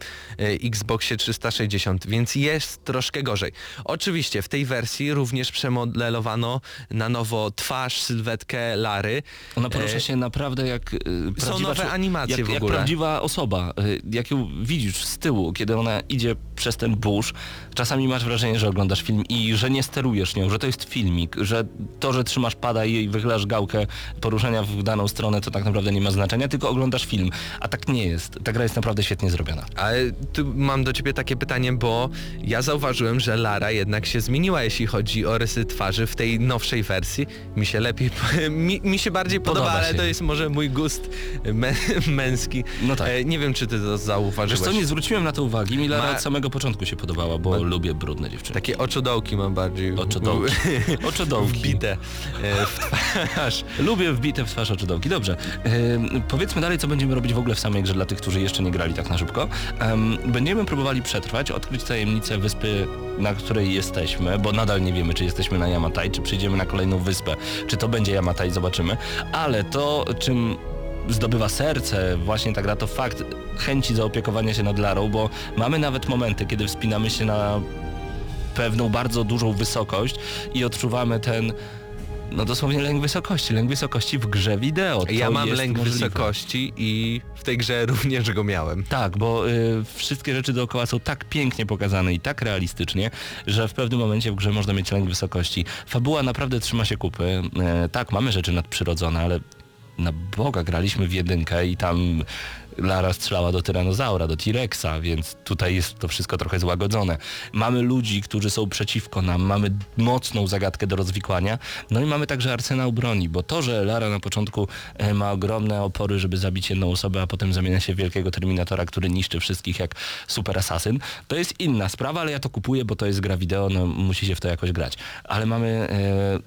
Xboxie 360, więc jest troszkę gorzej. Oczywiście w tej wersji również przemodelowano na nowo twarz, sylwetkę Lary. Ona porusza E, się naprawdę jak y, prawdziwa nowe animacje jak, w jak ogóle. prawdziwa osoba. Y, jak ją widzisz z tyłu, kiedy ona idzie przez ten burz, czasami masz wrażenie, że oglądasz film i że nie sterujesz nią, że to jest filmik, że to, że trzymasz pada i wychylasz gałkę poruszenia w daną stronę, to tak naprawdę nie ma znaczenia, tylko oglądasz film. A tak nie jest. Ta gra jest naprawdę świetnie zrobiona. Ale tu mam do ciebie takie pytanie, bo ja zauważyłem, że Lara jednak się zmieniła, jeśli chodzi o rysy twarzy w tej nowszej wersji. Mi się lepiej, mi, mi się bardziej podoba, Podoba ale się. to jest może mój gust mę, męski. No tak. E, nie wiem, czy ty to zauważyłeś. Wiesz co, nie zwróciłem na to uwagi, mi Lara Ma- od samego początku się podobała. bo lubię brudne dziewczyny. Takie oczodołki mam bardziej. Oczodołki. Oczodołki. Wbite e, w twarz. Lubię wbite w twarz oczodołki. Dobrze. Powiedzmy dalej, co będziemy robić w ogóle w samej grze dla tych, którzy jeszcze nie grali tak na szybko. Będziemy próbowali przetrwać, odkryć tajemnicę wyspy, na której jesteśmy, bo nadal nie wiemy, czy jesteśmy na Yamatai, czy przyjdziemy na kolejną wyspę. Czy to będzie Yamatai, zobaczymy. Ale to, czym zdobywa serce właśnie ta gra, to fakt chęci zaopiekowania się nad Larą, bo mamy nawet momenty, kiedy wspinamy się na pewną bardzo dużą wysokość i odczuwamy ten no dosłownie lęk wysokości, lęk wysokości w grze wideo. To Ja mam lęk możliwe. wysokości i w tej grze również go miałem. Tak, bo y, wszystkie rzeczy dookoła są tak pięknie pokazane i tak realistycznie, że w pewnym momencie w grze można mieć lęk wysokości. Fabuła naprawdę trzyma się kupy. E, tak, mamy rzeczy nadprzyrodzone, ale na Boga graliśmy w jedynkę i tam Lara strzelała do tyranozaura, do T-Rexa, więc tutaj jest to wszystko trochę złagodzone. Mamy ludzi, którzy są przeciwko nam, mamy mocną zagadkę do rozwikłania, no i mamy także arsenał broni, bo to, że Lara na początku e, ma ogromne opory, żeby zabić jedną osobę, a potem zamienia się w wielkiego Terminatora, który niszczy wszystkich jak super asasyn, to jest inna sprawa, ale ja to kupuję, bo to jest gra wideo, no musi się w to jakoś grać. Ale mamy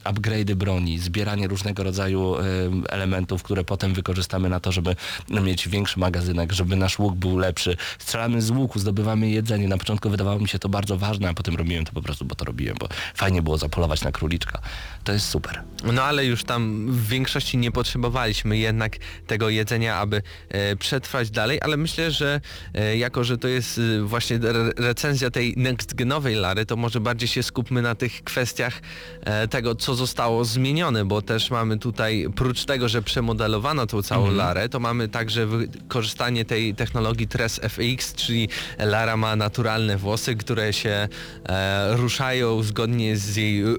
e, upgrade'y broni, zbieranie różnego rodzaju e, elementów, które potem wykorzystamy na to, żeby mieć większy magazynek, żeby nasz łuk był lepszy. Strzelamy z łuku, zdobywamy jedzenie. Na początku wydawało mi się to bardzo ważne, a potem robiłem to po prostu, bo to robiłem, bo fajnie było zapolować na króliczka. To jest super. No ale już tam w większości nie potrzebowaliśmy jednak tego jedzenia, aby e, przetrwać dalej, ale myślę, że e, jako, że to jest e, właśnie re recenzja tej next genowej Lary, to może bardziej się skupmy na tych kwestiach e, tego, co zostało zmienione, bo też mamy tutaj, prócz tego, że przemodelowano tą całą Larę, to mamy także wykorzystanie tej technologii Tres FX, czyli Lara ma naturalne włosy, które się e, ruszają zgodnie z jej ru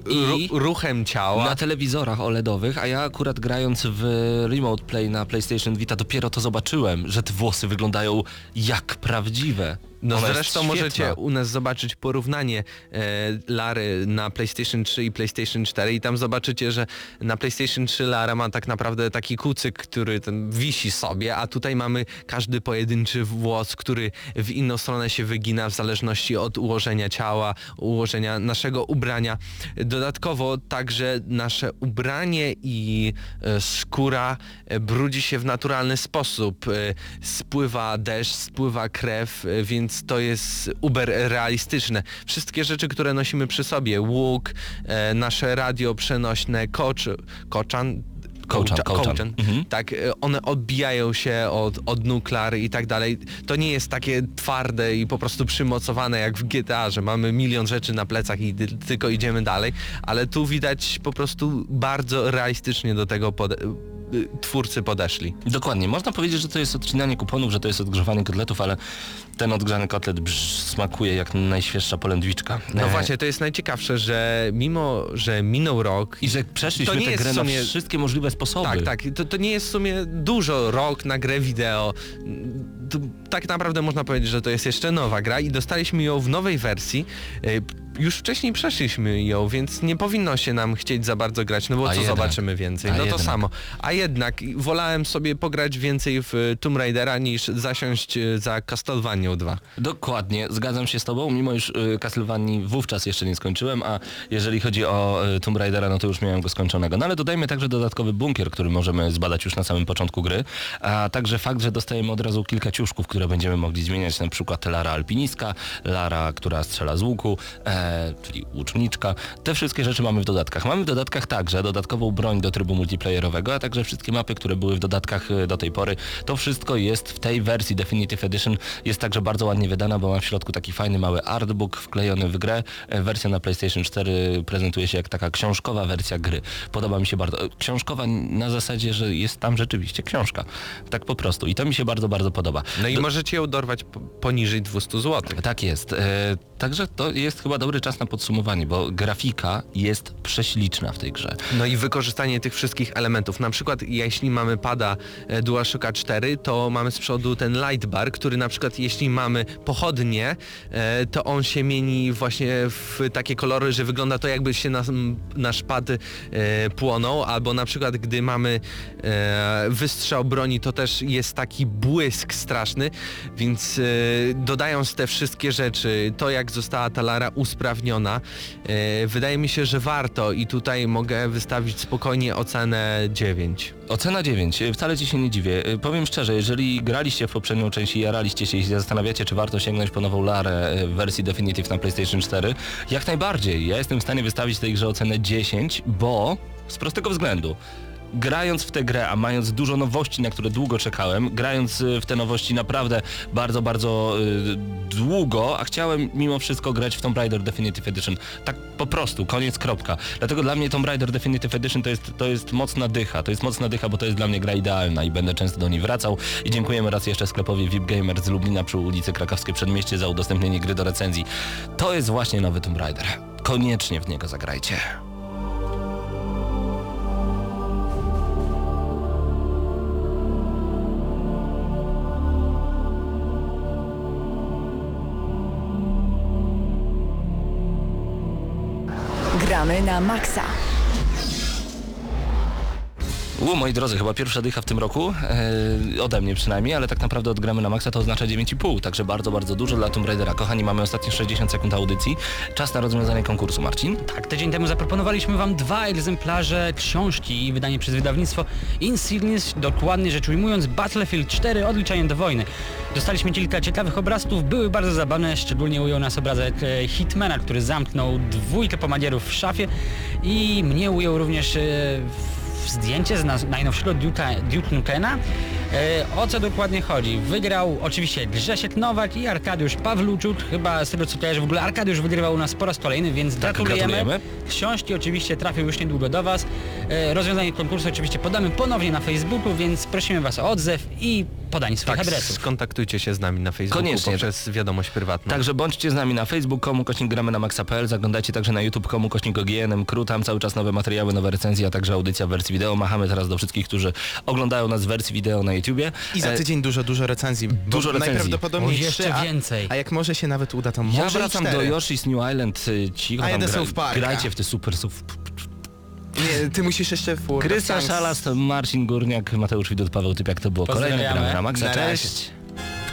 ruchem ciała. Na telewizorach OLEDowych, a ja akurat grając w Remote Play na PlayStation Vita dopiero to zobaczyłem, że te włosy wyglądają jak prawdziwe. No Ona zresztą możecie u nas zobaczyć porównanie e, Lary na PlayStation 3 i PlayStation 4 i tam zobaczycie, że na PlayStation 3 Lara ma tak naprawdę taki kucyk, który ten wisi sobie, a tutaj mamy każdy pojedynczy włos, który w inną stronę się wygina w zależności od ułożenia ciała, ułożenia naszego ubrania. Dodatkowo także nasze ubranie i e, skóra e, brudzi się w naturalny sposób. E, spływa deszcz, spływa krew, e, więc to jest uber realistyczne. Wszystkie rzeczy, które nosimy przy sobie, łuk, e, nasze radio przenośne, kocz, koczan, Kołczan, kołcza- kołczan. kołczan. Mhm. tak, e, one odbijają się od, od nuklear i tak dalej. To nie jest takie twarde i po prostu przymocowane jak w GTA, że mamy milion rzeczy na plecach i ty- tylko idziemy dalej, ale tu widać po prostu bardzo realistycznie do tego y, twórcy podeszli. Dokładnie. Można powiedzieć, że to jest odcinanie kuponów, że to jest odgrzewanie kotletów, ale ten odgrzany kotlet brz, smakuje jak najświeższa polędwiczka. No E, właśnie, to jest najciekawsze, że mimo, że minął rok I że przeszliśmy tę grę w na sumie- wszystkie możliwe sposoby. Tak, tak. To, to nie jest w sumie dużo rok na grę wideo. To, tak naprawdę można powiedzieć, że to jest jeszcze nowa gra i dostaliśmy ją w nowej wersji. E, Już wcześniej przeszliśmy ją, więc nie powinno się nam chcieć za bardzo grać, no bo A co jednak. zobaczymy więcej? A no to jednak. samo. A jednak wolałem sobie pograć więcej w Tomb Raidera niż zasiąść e, za Castlevania 2. Dokładnie, zgadzam się z tobą, mimo iż y, wówczas jeszcze nie skończyłem, a jeżeli chodzi o y, Tomb Raidera, no to już miałem go skończonego. No ale dodajmy także dodatkowy bunkier, który możemy zbadać już na samym początku gry, a także fakt, że dostajemy od razu kilka ciuszków, które będziemy mogli zmieniać, na przykład Lara Alpinistka, Lara, która strzela z łuku, e, czyli łuczniczka. Te wszystkie rzeczy mamy w dodatkach. Mamy w dodatkach także dodatkową broń do trybu multiplayerowego, a także wszystkie mapy, które były w dodatkach y, do tej pory. To wszystko jest w tej wersji Definitive Edition. Jest także bardzo ładnie wydana, bo ma w środku taki fajny mały artbook wklejony w grę. E, Wersja na PlayStation 4 prezentuje się jak taka książkowa wersja gry. Podoba mi się bardzo. e, Książkowa na zasadzie, że jest tam rzeczywiście książka. Tak po prostu. I to mi się bardzo, bardzo podoba. No i Do- możecie ją dorwać po- poniżej 200 zł. tak jest. E, także to jest chyba dobry czas na podsumowanie, bo grafika jest prześliczna w tej grze. No i wykorzystanie tych wszystkich elementów. Na przykład jeśli mamy pada DualShocka 4, to mamy z przodu ten light bar, który na przykład jeśli mamy pochodnie, e, to on się mieni właśnie w takie kolory, że wygląda to jakby się nas, nasz pad e, płonął, albo na przykład gdy mamy e, wystrzał broni, to też jest taki błysk straszny, więc dodając te wszystkie rzeczy, to jak została ta Lara usprawniona, wydaje mi się, że warto i tutaj mogę wystawić spokojnie ocenę 9. Ocena 9. Wcale ci się nie dziwię. Y, Powiem szczerze, jeżeli graliście w poprzednią część i jaraliście się i zastanawiacie, czy warto sięgnąć po nową Larę y, w wersji Definitive na PlayStation 4, jak najbardziej. Ja jestem w stanie wystawić tej grze ocenę 10, bo z prostego względu. Grając w tę grę, a mając dużo nowości, na które długo czekałem, grając y, w te nowości naprawdę bardzo, bardzo y, długo, a chciałem mimo wszystko grać w Tomb Raider Definitive Edition. Tak po prostu, koniec, kropka. Dlatego dla mnie Tomb Raider Definitive Edition to jest, to jest mocna dycha. To jest mocna dycha, bo to jest dla mnie gra idealna i będę często do niej wracał. I dziękujemy raz jeszcze sklepowi VIP Gamer z Lublina przy ulicy Krakowskiej Przedmieście za udostępnienie gry do recenzji. To jest właśnie nowy Tomb Raider. Koniecznie w niego zagrajcie. hráme na maxa. U, moi drodzy, chyba pierwsza dycha w tym roku, e, ode mnie przynajmniej, ale tak naprawdę odgramy na maksa to oznacza 9,5, także bardzo, bardzo dużo dla Tomb Raidera. Kochani, mamy ostatnie 60 sekund audycji. Czas na rozwiązanie konkursu, Marcin. Tak, tydzień temu zaproponowaliśmy Wam dwa egzemplarze książki wydanie przez wydawnictwo Insignis, dokładnie rzecz ujmując Battlefield 4 Odliczanie do wojny. Dostaliśmy kilka ciekawych obrazków, były bardzo zabawne, szczególnie ujął nas obrazek e, Hitmana, który zamknął dwójkę pomagierów w szafie i mnie ujął również e, w- zdjęcie z najnowszego Duke'a, Duke Nukena. E, o co dokładnie chodzi? Wygrał oczywiście Grzesiek Nowak i Arkadiusz Pawluczuk, chyba z tego co kojarzę w ogóle Arkadiusz wygrywał u nas po raz kolejny, więc gratulujemy. gratulujemy. Książki oczywiście trafią już niedługo do Was. E, Rozwiązanie konkursu oczywiście podamy ponownie na Facebooku, więc prosimy Was o odzew i podanie swoich Tak, adresów. skontaktujcie się z nami na Facebooku Koniecznie. poprzez wiadomość prywatną. Także bądźcie z nami na facebook.com, kośnik gramy na maxa.pl, zaglądajcie także na youtube.com, kośnik OGNM, Kru, tam cały czas nowe materiały, nowe recenzje, a także audycja w wersji wideo. Machamy teraz do wszystkich, którzy oglądają nas w wersji wideo na YouTubie. I za E, tydzień dużo, dużo recenzji. Dużo recenzji. Najprawdopodobniej O, jeszcze trzy, więcej. A jak może się nawet uda, to może Ja wracam do. Yoshi's New Island, y, cicho A tam Parka. grajcie w te super... Suf... Nie, ty musisz jeszcze w Krystian. Szalas, Marcin Górniak, Mateusz Widut, Paweł Typiak, to było kolejne Pozdrawiamy. gramy na Maxa. Na razie. Cześć!